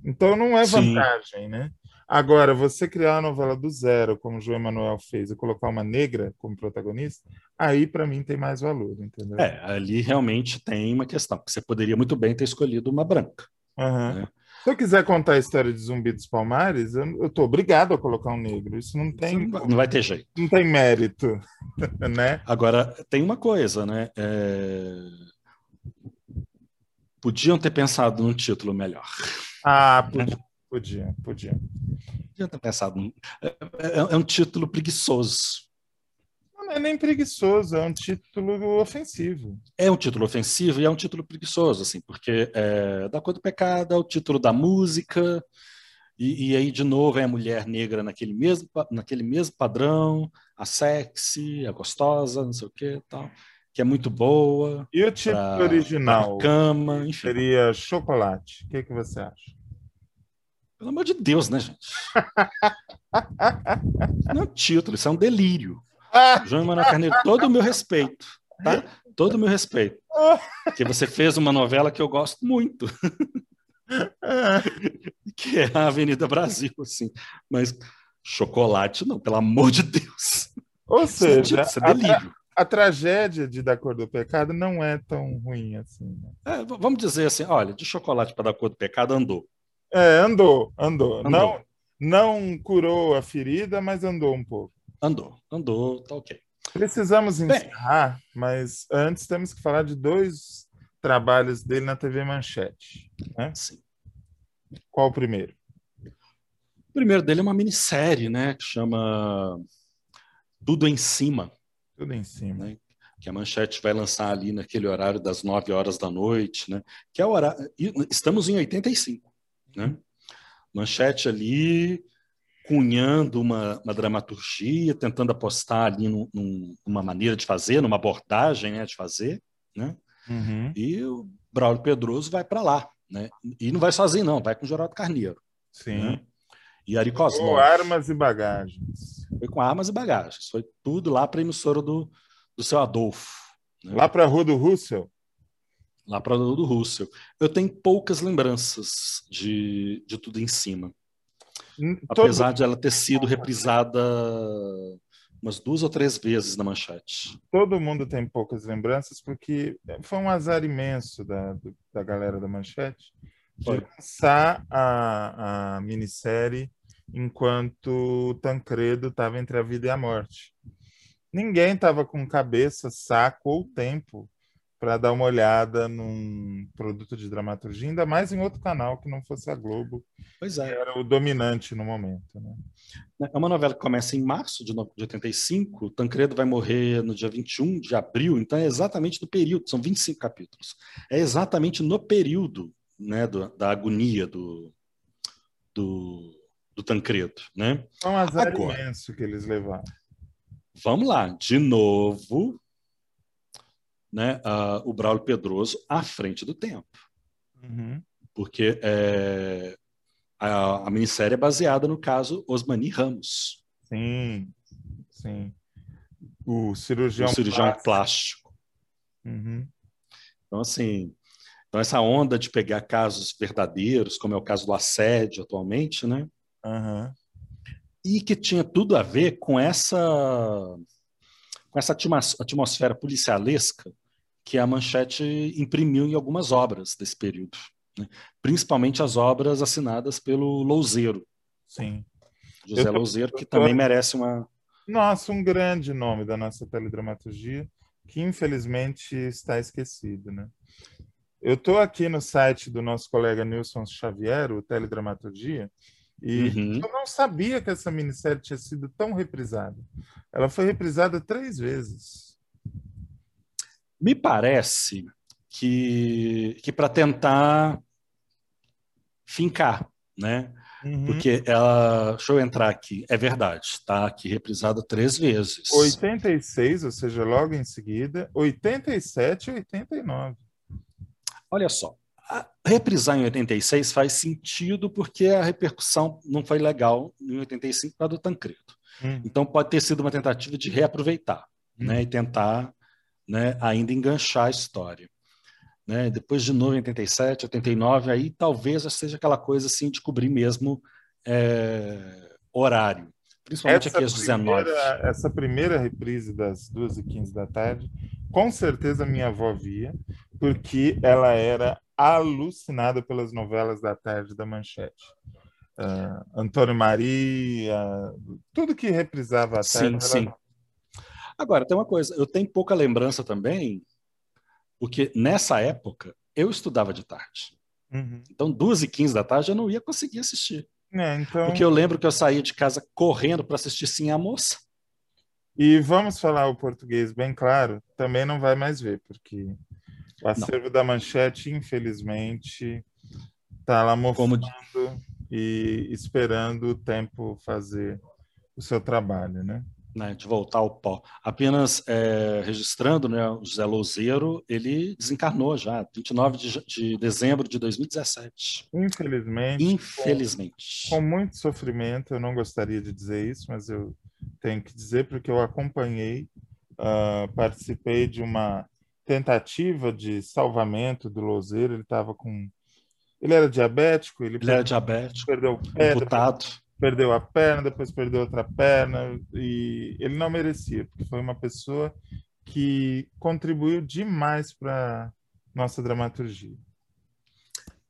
Então, não é vantagem, Sim. né? Agora, você criar uma novela do zero, como o João Emanuel fez, e colocar uma negra como protagonista, aí para mim tem mais valor, entendeu? É, ali realmente tem uma questão. Você poderia muito bem ter escolhido uma branca. Uhum. Né? Se eu quiser contar a história de Zumbi dos Palmares, eu, estou obrigado a colocar um negro. Isso não tem. Não vai ter jeito. Não tem mérito, <laughs> né? Agora, tem uma coisa, né? É... Podiam ter pensado num título melhor. Ah, podia, podia, podia. Podia ter pensado. É, é, é um título preguiçoso. Não é nem preguiçoso, é um título ofensivo. É um título ofensivo e é um título preguiçoso, assim, porque é, Da Cor do Pecado é o título da música, e, e, aí, de novo, é a mulher negra naquele mesmo, naquele mesmo padrão, a sexy, a gostosa, não sei o que tal, que é muito boa. E o título pra, original? Pra cama, enfim. Seria Chocolate. O que, que você acha? Pelo amor de Deus, né, gente? não é um título, isso é um delírio. João Emanuel Carneiro, todo o meu respeito, tá? Todo o meu respeito. Porque você fez uma novela que eu gosto muito. <laughs> que é a Avenida Brasil, assim. Mas chocolate, não, pelo amor de Deus. Ou seja, isso é delírio. A, a, tragédia de Da Cor do Pecado não é tão ruim assim. Né? É, vamos dizer assim, olha, de chocolate para Da Cor do Pecado andou. É, andou, andou. andou. Não, não curou a ferida, mas andou um pouco. Andou, andou, tá ok. Precisamos encerrar, Bem, mas antes temos que falar de dois trabalhos dele na TV Manchete. Né? Sim. Qual o primeiro? O primeiro dele é uma minissérie, né? Que chama Tudo em Cima. Tudo em Cima. Né? Que a Manchete vai lançar ali naquele horário das 9 horas da noite, né? Que é o horário. Estamos em 85, né? Manchete ali cunhando uma, uma dramaturgia, tentando apostar ali num, numa maneira de fazer, numa abordagem né, de fazer, né? Uhum. E o Braulio Pedroso vai para lá, né? E não vai sozinho, não, vai com o Geraldo Carneiro. Sim. Né? E Ari Cosmos. Com armas e bagagens. Foi com armas e bagagens. Foi tudo lá para a emissora do, do seu Adolfo. Né? Lá para a Rua do Russell? Lá para Rua do Russell. Eu tenho poucas lembranças de, de tudo em cima. Hum, todo... Apesar de ela ter sido reprisada umas duas ou três vezes na manchete. Todo mundo tem poucas lembranças, porque foi um azar imenso da, da galera da manchete de lançar a, a minissérie enquanto Tancredo estava entre a vida e a morte. Ninguém estava com cabeça, saco ou tempo para dar uma olhada num produto de dramaturgia, ainda mais em outro canal que não fosse a Globo, pois é. que era o dominante no momento. Né? É uma novela que começa em março de 85, Tancredo vai morrer no dia 21 de abril, então é exatamente no período, são 25 capítulos. É exatamente no período né, do, da agonia do, do, do Tancredo. Né? É um azar Agora, imenso que eles levaram. Vamos lá, de novo, né, uh, o Braulio Pedroso à frente do tempo. Uhum. Porque é, a, a minissérie é baseada no caso Osmani Ramos. Sim, sim. O cirurgião, o cirurgião plástico. plástico. Uhum. Então, assim, então essa onda de pegar casos verdadeiros, como é o caso do assédio atualmente, né? Uhum. E que tinha tudo a ver com essa com essa atmosfera policialesca que a Manchete imprimiu em algumas obras desse período, né? principalmente as obras assinadas pelo Louzeiro. Sim. José tô, Louzeiro, que também merece uma. Nossa, um grande nome da nossa teledramaturgia, que infelizmente está esquecido, né? Eu estou aqui no site do nosso colega Nilson Xavier, o Teledramaturgia, e uhum. eu não sabia que essa minissérie tinha sido tão reprisada. Ela foi reprisada três vezes. Me parece que, que para tentar fincar, né? Uhum. Porque ela. Deixa eu entrar aqui. É verdade, está aqui reprisada três vezes. 86, ou seja, logo em seguida, 87 e 89. Olha só. reprisar em 86 faz sentido porque a repercussão não foi legal em 85 para do Tancredo. Uhum. Então pode ter sido uma tentativa de reaproveitar uhum. né, e tentar né, ainda enganchar a história. Né? Depois de novo, 87, 89, aí talvez seja aquela coisa assim de cobrir mesmo é, horário, principalmente essa aqui às 19. Primeira, essa primeira reprise das 2 e 15 da tarde, com certeza minha avó via, porque ela era alucinada pelas novelas da tarde da Manchete. Uh, Antônio Maria, tudo que reprisava a tarde. Sim, sim. Agora, tem uma coisa, eu tenho pouca lembrança também, porque nessa época eu estudava de tarde. Uhum. Então, duas e quinze da tarde eu não ia conseguir assistir. É, então... Porque eu lembro que eu saía de casa correndo para assistir Sim a Moça. E vamos falar o português bem claro, também não vai mais ver, porque o acervo não. da manchete, infelizmente, está lá mofando Como... e esperando o tempo fazer o seu trabalho, né? Né, de voltar ao pó. Apenas é, registrando, né, o José Louzeiro, ele desencarnou já, 29 de, de dezembro de 2017. Infelizmente. Infelizmente. Com, com, muito sofrimento, eu não gostaria de dizer isso, mas eu tenho que dizer porque eu acompanhei, uh, participei de uma tentativa de salvamento do Louzeiro, ele estava com... Ele era diabético, ele, ele perdeu, era diabético, perdeu o pé, perdeu a perna, depois perdeu outra perna, e ele não merecia, porque foi uma pessoa que contribuiu demais para nossa dramaturgia.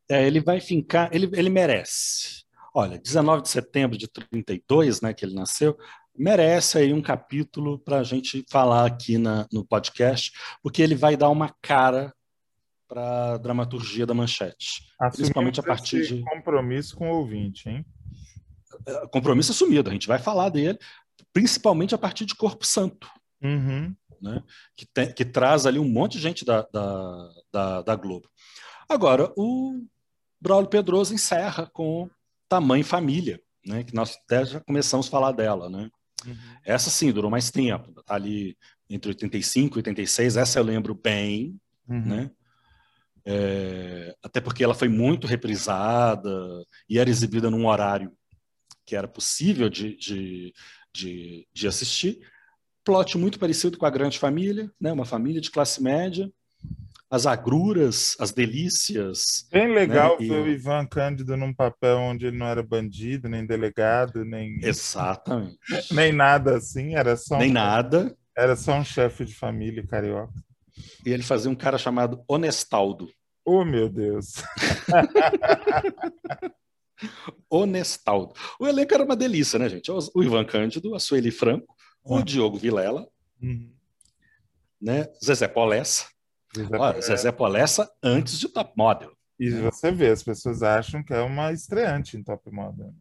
É, ele vai fincar, ele, ele merece. Olha, 19 de setembro de 32, né, que ele nasceu, merece aí um capítulo para a gente falar aqui na, no podcast, porque ele vai dar uma cara para a dramaturgia da manchete, principalmente a partir de compromisso com o ouvinte, hein? Compromisso assumido, a gente vai falar dele, principalmente a partir de Corpo Santo, uhum. né? que, tem, que traz ali um monte de gente da, da, da, da Globo. Agora, o Braulio Pedroso encerra com Tamanho Família, né? que nós até já começamos a falar dela. Né? Uhum. Essa sim durou mais tempo, está ali entre 85 e 86, essa eu lembro bem, uhum. né? É, até porque ela foi muito reprisada e era exibida num horário que era possível de, de, de, de assistir. Plot muito parecido com a Grande Família, né? uma família de classe média, as agruras, as delícias. Bem legal né? ver e... o Ivan Cândido num papel onde ele não era bandido, nem delegado, nem. Exatamente. nem nada assim, era só. Nem um... nada. Era só um chefe de família carioca. E ele fazia um cara chamado Honestaldo. Oh, meu Deus! <laughs> Honestaldo. O elenco era uma delícia, né, gente? O Ivan Cândido, a Sueli Franco, uhum. o Diogo Vilela, uhum. né? Zezé Polessa. Zezé, Olha, Zezé Polessa antes de Top Model. E você vê, as pessoas acham que é uma estreante em Top Model.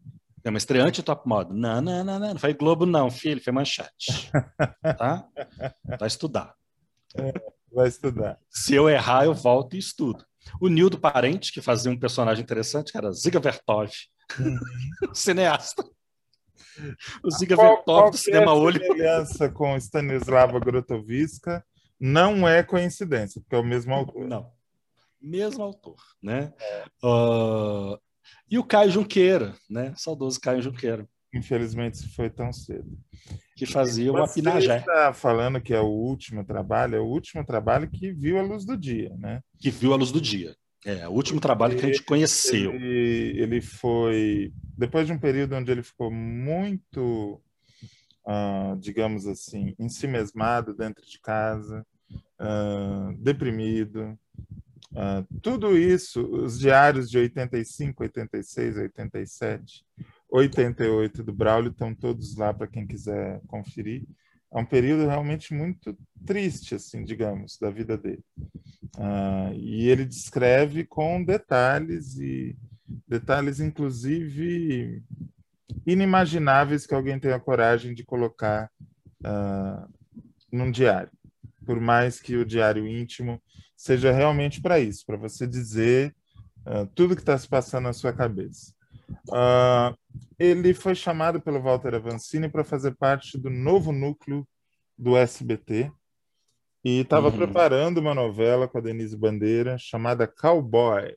É uma estreante em Top Model. Não, não, não, não. Não foi Globo, não, filho. Foi manchete. <laughs> tá? Vai estudar. É, vai estudar. Se eu errar, eu volto e estudo. O Nildo Parente, que fazia um personagem interessante, que era Ziga Vertov, uhum. <laughs> cineasta. O Ziga qual, Vertov do cinema olho. A aliança com Stanislava Grotoviska não é coincidência, porque é o mesmo autor. Não. Mesmo autor, né? É. Uh, e o Caio Junqueira, né? Saudoso Caio Junqueira. Infelizmente, se foi tão cedo que fazia o Apinagé. Você está falando que é o último trabalho, é o último trabalho que viu a luz do dia, né? Que viu a luz do dia. É, o último trabalho que a gente conheceu. Ele, ele foi, depois de um período onde ele ficou muito, uh, digamos assim, ensimesmado dentro de casa, uh, deprimido, uh, tudo isso, os diários de 85, 86, 87, 88 do Braulio estão todos lá para quem quiser conferir. É um período realmente muito triste, assim, digamos, da vida dele. Uh, e ele descreve com detalhes e detalhes, inclusive, inimagináveis que alguém tenha coragem de colocar uh, num diário. Por mais que o diário íntimo seja realmente para isso, para você dizer uh, tudo que está se passando na sua cabeça. Uh, ele foi chamado pelo Walter Avancini para fazer parte do novo núcleo do SBT e estava uhum. preparando uma novela com a Denise Bandeira chamada Cowboy.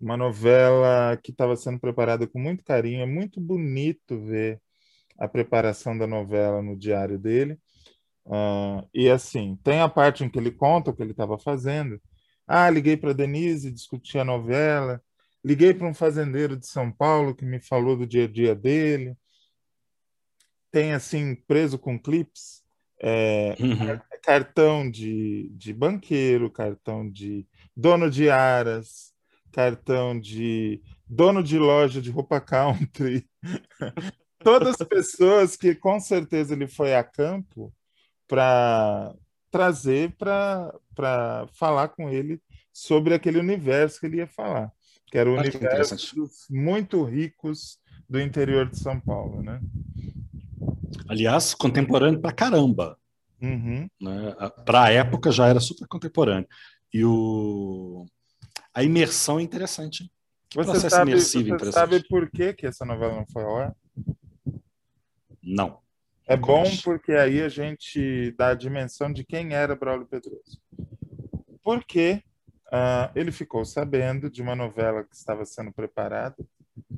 Uma novela que estava sendo preparada com muito carinho. É muito bonito ver a preparação da novela no diário dele. Uh, e assim, tem a parte em que ele conta o que ele estava fazendo. Ah, liguei para Denise, discuti a novela Liguei para um fazendeiro de São Paulo que me falou do dia a dia dele. Tem assim, preso com clips, é, uhum. cartão de, de banqueiro, cartão de dono de aras, cartão de dono de loja de roupa country. <laughs> Todas as pessoas que com certeza ele foi a campo para trazer para falar com ele sobre aquele universo que ele ia falar que era o Acho universo dos muito ricos do interior de São Paulo, né? Aliás, contemporâneo pra caramba. Uhum. Né? Para a época já era super contemporâneo. E o... a imersão é interessante. Que Você, processo sabe, imersivo você interessante. sabe por que, que essa novela não foi ao ar? Não. É bom porque aí a gente dá a dimensão de quem era Braulio Pedroso. Porque ah, ele ficou sabendo de uma novela que estava sendo preparada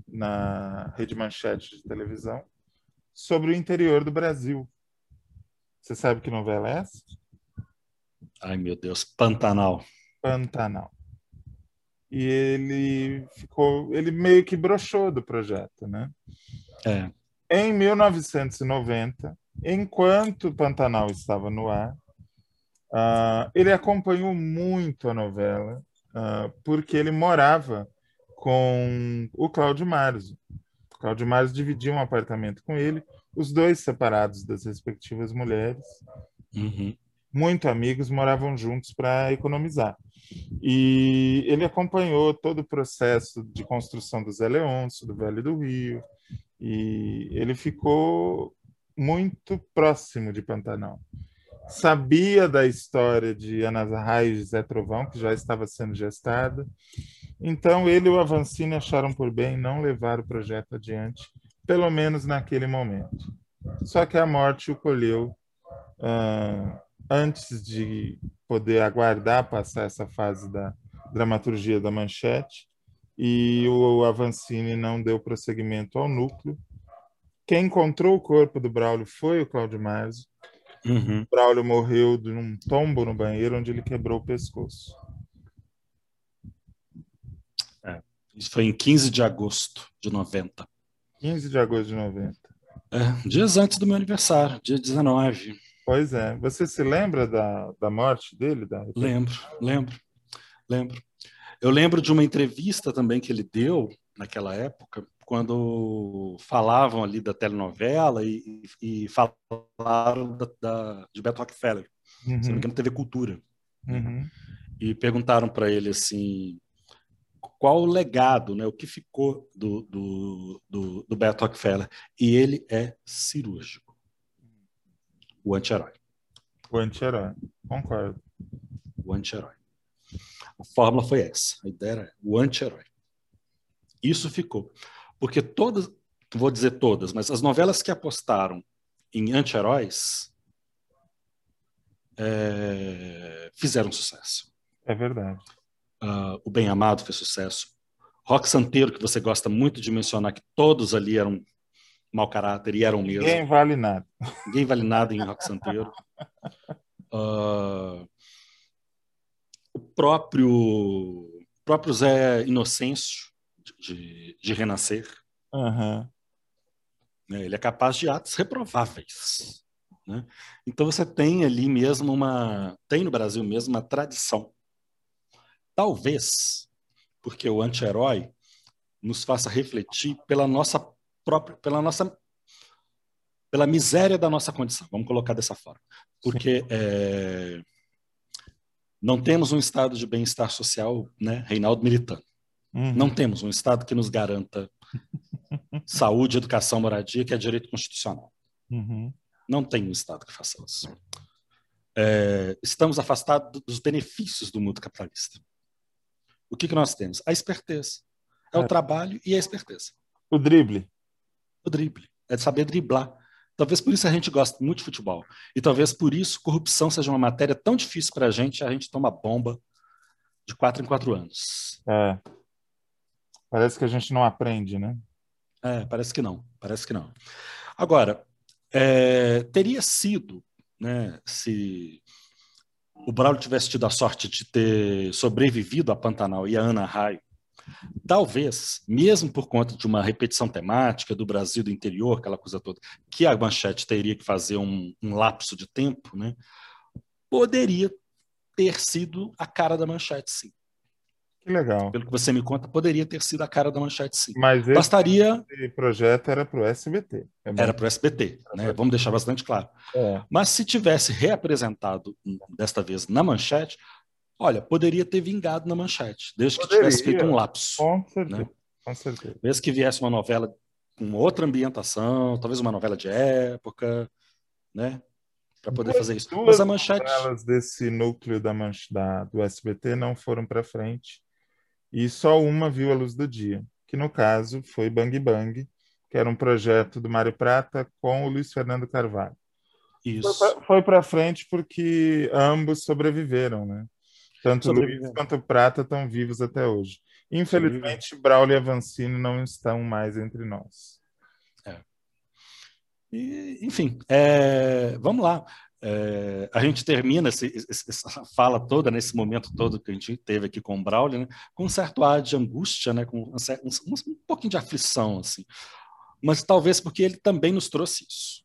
na Rede Manchete de televisão sobre o interior do Brasil. Você sabe que novela é essa? Ai, meu Deus, Pantanal. Pantanal. E ele ficou, ele meio que broxou do projeto, né? É. Em 1990, enquanto Pantanal estava no ar, ah, ele acompanhou muito a novela, ah, porque ele morava com o Cláudio Marzo. O Cláudio Marzo dividia um apartamento com ele, os dois separados das respectivas mulheres, Uhum. muito amigos, moravam juntos para economizar. E ele acompanhou todo o processo de construção do Zé Leôncio, do Vale do Rio, e ele ficou muito próximo de Pantanal. Sabia da história de Ana Zarra e José Trovão, que já estava sendo gestada. Então, ele e o Avancini acharam por bem não levar o projeto adiante, pelo menos naquele momento. Só que a morte o colheu ah, antes de poder aguardar passar essa fase da dramaturgia da manchete, e o Avancini não deu prosseguimento ao núcleo. Quem encontrou o corpo do Braulio foi o Cláudio Marzo. Uhum. O Braulio morreu de um tombo no banheiro onde ele quebrou o pescoço. Isso foi em 15 de agosto de 90. 15 de agosto de 90. É, dias antes do meu aniversário, dia 19. Pois é. Você se lembra da, da morte dele? Da... Lembro, lembro, lembro. Eu lembro de uma entrevista também que ele deu naquela época, quando falavam ali da telenovela e, e falaram da, da- de Beto Rockefeller, se não me Uhum, engano, TV Cultura. uhum, E perguntaram para ele assim, qual o legado, né, o que ficou do, do, do, do Beto Rockefeller. E ele é cirúrgico, o anti-herói. O anti-herói. Concordo. o anti-herói. A fórmula foi essa. A ideia era o anti-herói. Isso ficou. Porque todas, vou dizer todas, mas as novelas que apostaram em anti-heróis é, fizeram sucesso. É verdade. Ah, o Bem Amado fez sucesso. Rock Santeiro, que você gosta muito de mencionar, que todos ali eram mau caráter e eram mesmo. Ninguém vale nada. Ninguém vale nada em Rock Santeiro. Ah, o próprio, o próprio Zé Inocêncio, de, de, Renascer, né, ele é capaz de atos reprováveis. né? Então você tem ali mesmo uma. Tem no Brasil mesmo uma tradição. Talvez porque o anti-herói nos faça refletir pela nossa própria. pela nossa pela miséria da nossa condição, vamos colocar dessa forma. Porque é, não temos um estado de bem-estar social, né, Reinaldo Militano. Uhum. Não temos um estado que nos garanta <laughs> saúde, educação, moradia, que é direito constitucional. Uhum. Não tem um estado que faça isso. É, estamos afastados dos benefícios do mundo capitalista. O que, que nós temos? A esperteza. É o É. trabalho e a esperteza. O drible. O drible. É de saber driblar. Talvez por isso a gente goste muito de futebol. E talvez por isso corrupção seja uma matéria tão difícil para a gente, a gente toma bomba de quatro em quatro anos. É. Parece que a gente não aprende, né? É, parece que não, parece que não. Agora, é, teria sido, né, se o Braulio tivesse tido a sorte de ter sobrevivido a Pantanal e a Ana Raio, talvez, mesmo por conta de uma repetição temática do Brasil do interior, aquela coisa toda, que a Manchete teria que fazer um, um lapso de tempo, né, poderia ter sido a cara da Manchete, sim. Que legal. Pelo que você me conta, poderia ter sido a cara da Manchete, sim. Mas esse Bastaria projeto era para o SBT. É. Era para o SBT, né? Vamos deixar bastante claro. É. Mas se tivesse reapresentado hum, desta vez na manchete, olha, poderia ter vingado na manchete, desde que Poderia. tivesse feito um lapso. Com certeza. Né? Com certeza. Desde que viesse uma novela com outra ambientação, talvez uma novela de época, né? Para poder Duas- fazer isso. Mas a manchete. Desse núcleo da, manch- da- do SBT não foram para frente e só uma viu a luz do dia, que no caso foi Bang Bang, que era um projeto do Mário Prata com o Luiz Fernando Carvalho. Isso. Foi para frente porque ambos sobreviveram, né? Tanto o Luiz quanto o Prata estão vivos até hoje. Infelizmente, Braulio e Avancini não estão mais entre nós. E, enfim, é, vamos lá. É, a gente termina esse- essa fala toda, nesse momento todo que a gente teve aqui com o Braulio, né, com um certo ar de angústia, né, com um, um- um pouquinho de aflição, assim. Mas talvez porque ele também nos trouxe isso.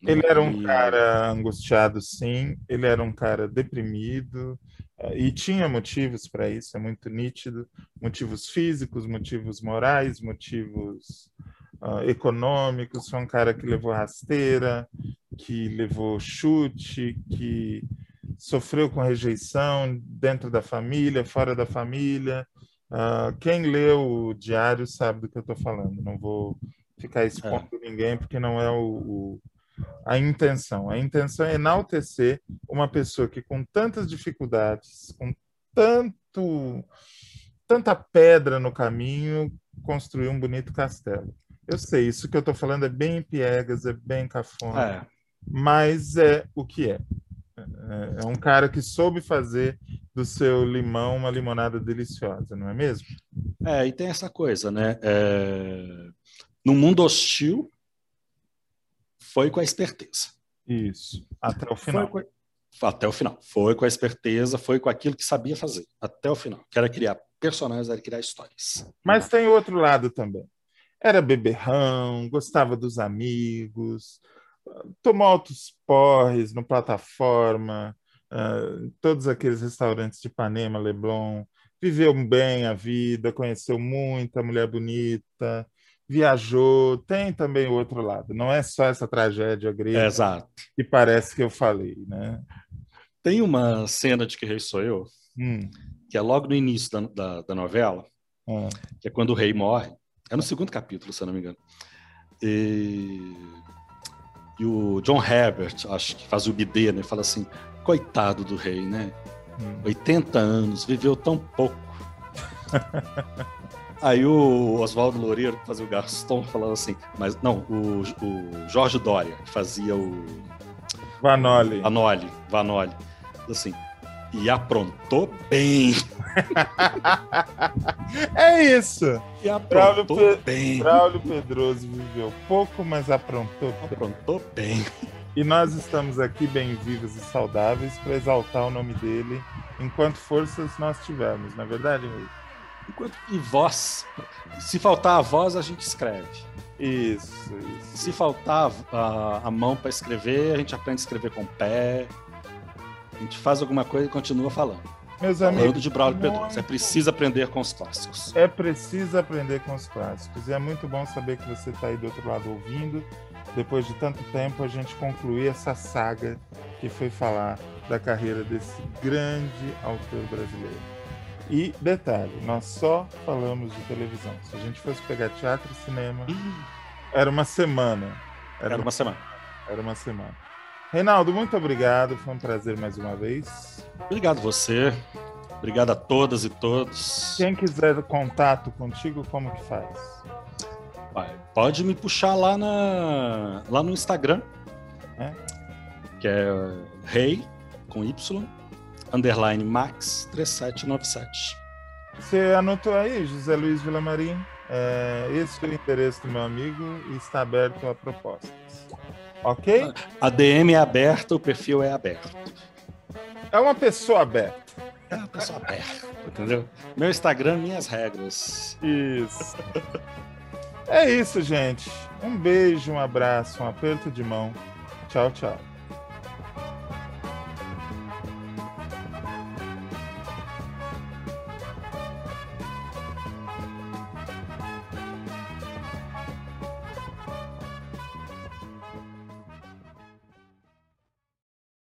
né? Ele era um E- cara angustiado, sim. Ele era um cara deprimido eh, e tinha motivos para isso, é muito nítido. Motivos físicos, motivos morais, motivos ah, econômicos. Foi um cara que levou rasteira, que levou chute, que sofreu com rejeição dentro da família, fora da família. Ah, quem leu o diário sabe do que eu estou falando. Não vou ficar expondo ninguém, porque não é o, o- a intenção. A intenção é enaltecer uma pessoa que, com tantas dificuldades, com tanto, tanta pedra no caminho, construiu um bonito castelo. Eu sei, isso que eu estou falando é bem piegas, é bem cafona, É, mas é o que é. É- É um cara que soube fazer do seu limão uma limonada deliciosa, não é mesmo? é, e tem essa coisa, né? É, no mundo hostil, foi com a esperteza. Isso, até o Foi final. com a- até o final. Foi com a esperteza, foi com aquilo que sabia fazer, até o final. Que era criar personagens, era criar histórias. Mas tem outro lado também. Era beberrão, gostava dos amigos, tomou altos porres no plataforma, ah, todos aqueles restaurantes de Ipanema, Leblon, viveu bem a vida, conheceu muita mulher bonita, viajou. Tem também o outro lado. Não é só essa tragédia grega exato. que parece que eu falei, né? Tem uma cena de Que Rei Sou Eu, Hum, que é logo no início da, da, da novela, ah, que é quando o rei morre. É no segundo capítulo, se eu não me engano. E, e o John Herbert, acho que faz o bidê, né? Fala assim, coitado do rei, né? hum. 80 anos, viveu tão pouco. <laughs> Aí o Oswaldo Loureiro, que fazia o Gaston, falava assim, mas não, o, o Jorge Dória, que fazia o Vanoli. Vanoli, Vanoli, assim, e aprontou bem, <laughs> É isso! e aprontou Braulio bem, Braulio Pedroso viveu pouco, mas aprontou bem. aprontou bem. E nós estamos aqui bem vivos e saudáveis para exaltar o nome dele enquanto forças nós tivermos, na verdade, Rui? Enquanto, e voz, se faltar a voz, a gente escreve. Isso, isso. Se faltar a, a mão para escrever, a gente aprende a escrever com o pé. A gente faz alguma coisa e continua falando. Meus Falando amigos, de Braulio Pedroso. muito- É preciso aprender com os clássicos. é preciso aprender com os clássicos. E é muito bom saber que você está aí do outro lado ouvindo. Depois de tanto tempo, a gente concluir essa saga que foi falar da carreira desse grande autor brasileiro. E detalhe, nós só falamos de televisão. Se a gente fosse pegar teatro e cinema, era uma semana. Era uma semana. Era uma semana. Reinaldo, muito obrigado. Foi um prazer mais uma vez. Obrigado você. Obrigado a todas e todos. Quem quiser contato contigo, como que faz? Pode me puxar lá, na, lá no Instagram, É? que é rei, com Y, underline max 3797. Você anotou aí, José Luiz Vilamarim? É, esse é o endereço do meu amigo e está aberto a propostas. Ok? A DM é aberta, o perfil é aberto. É uma pessoa aberta. É uma pessoa aberta, entendeu? Meu Instagram, minhas regras. Isso. É isso, gente. Um beijo, um abraço, um aperto de mão. Tchau, tchau.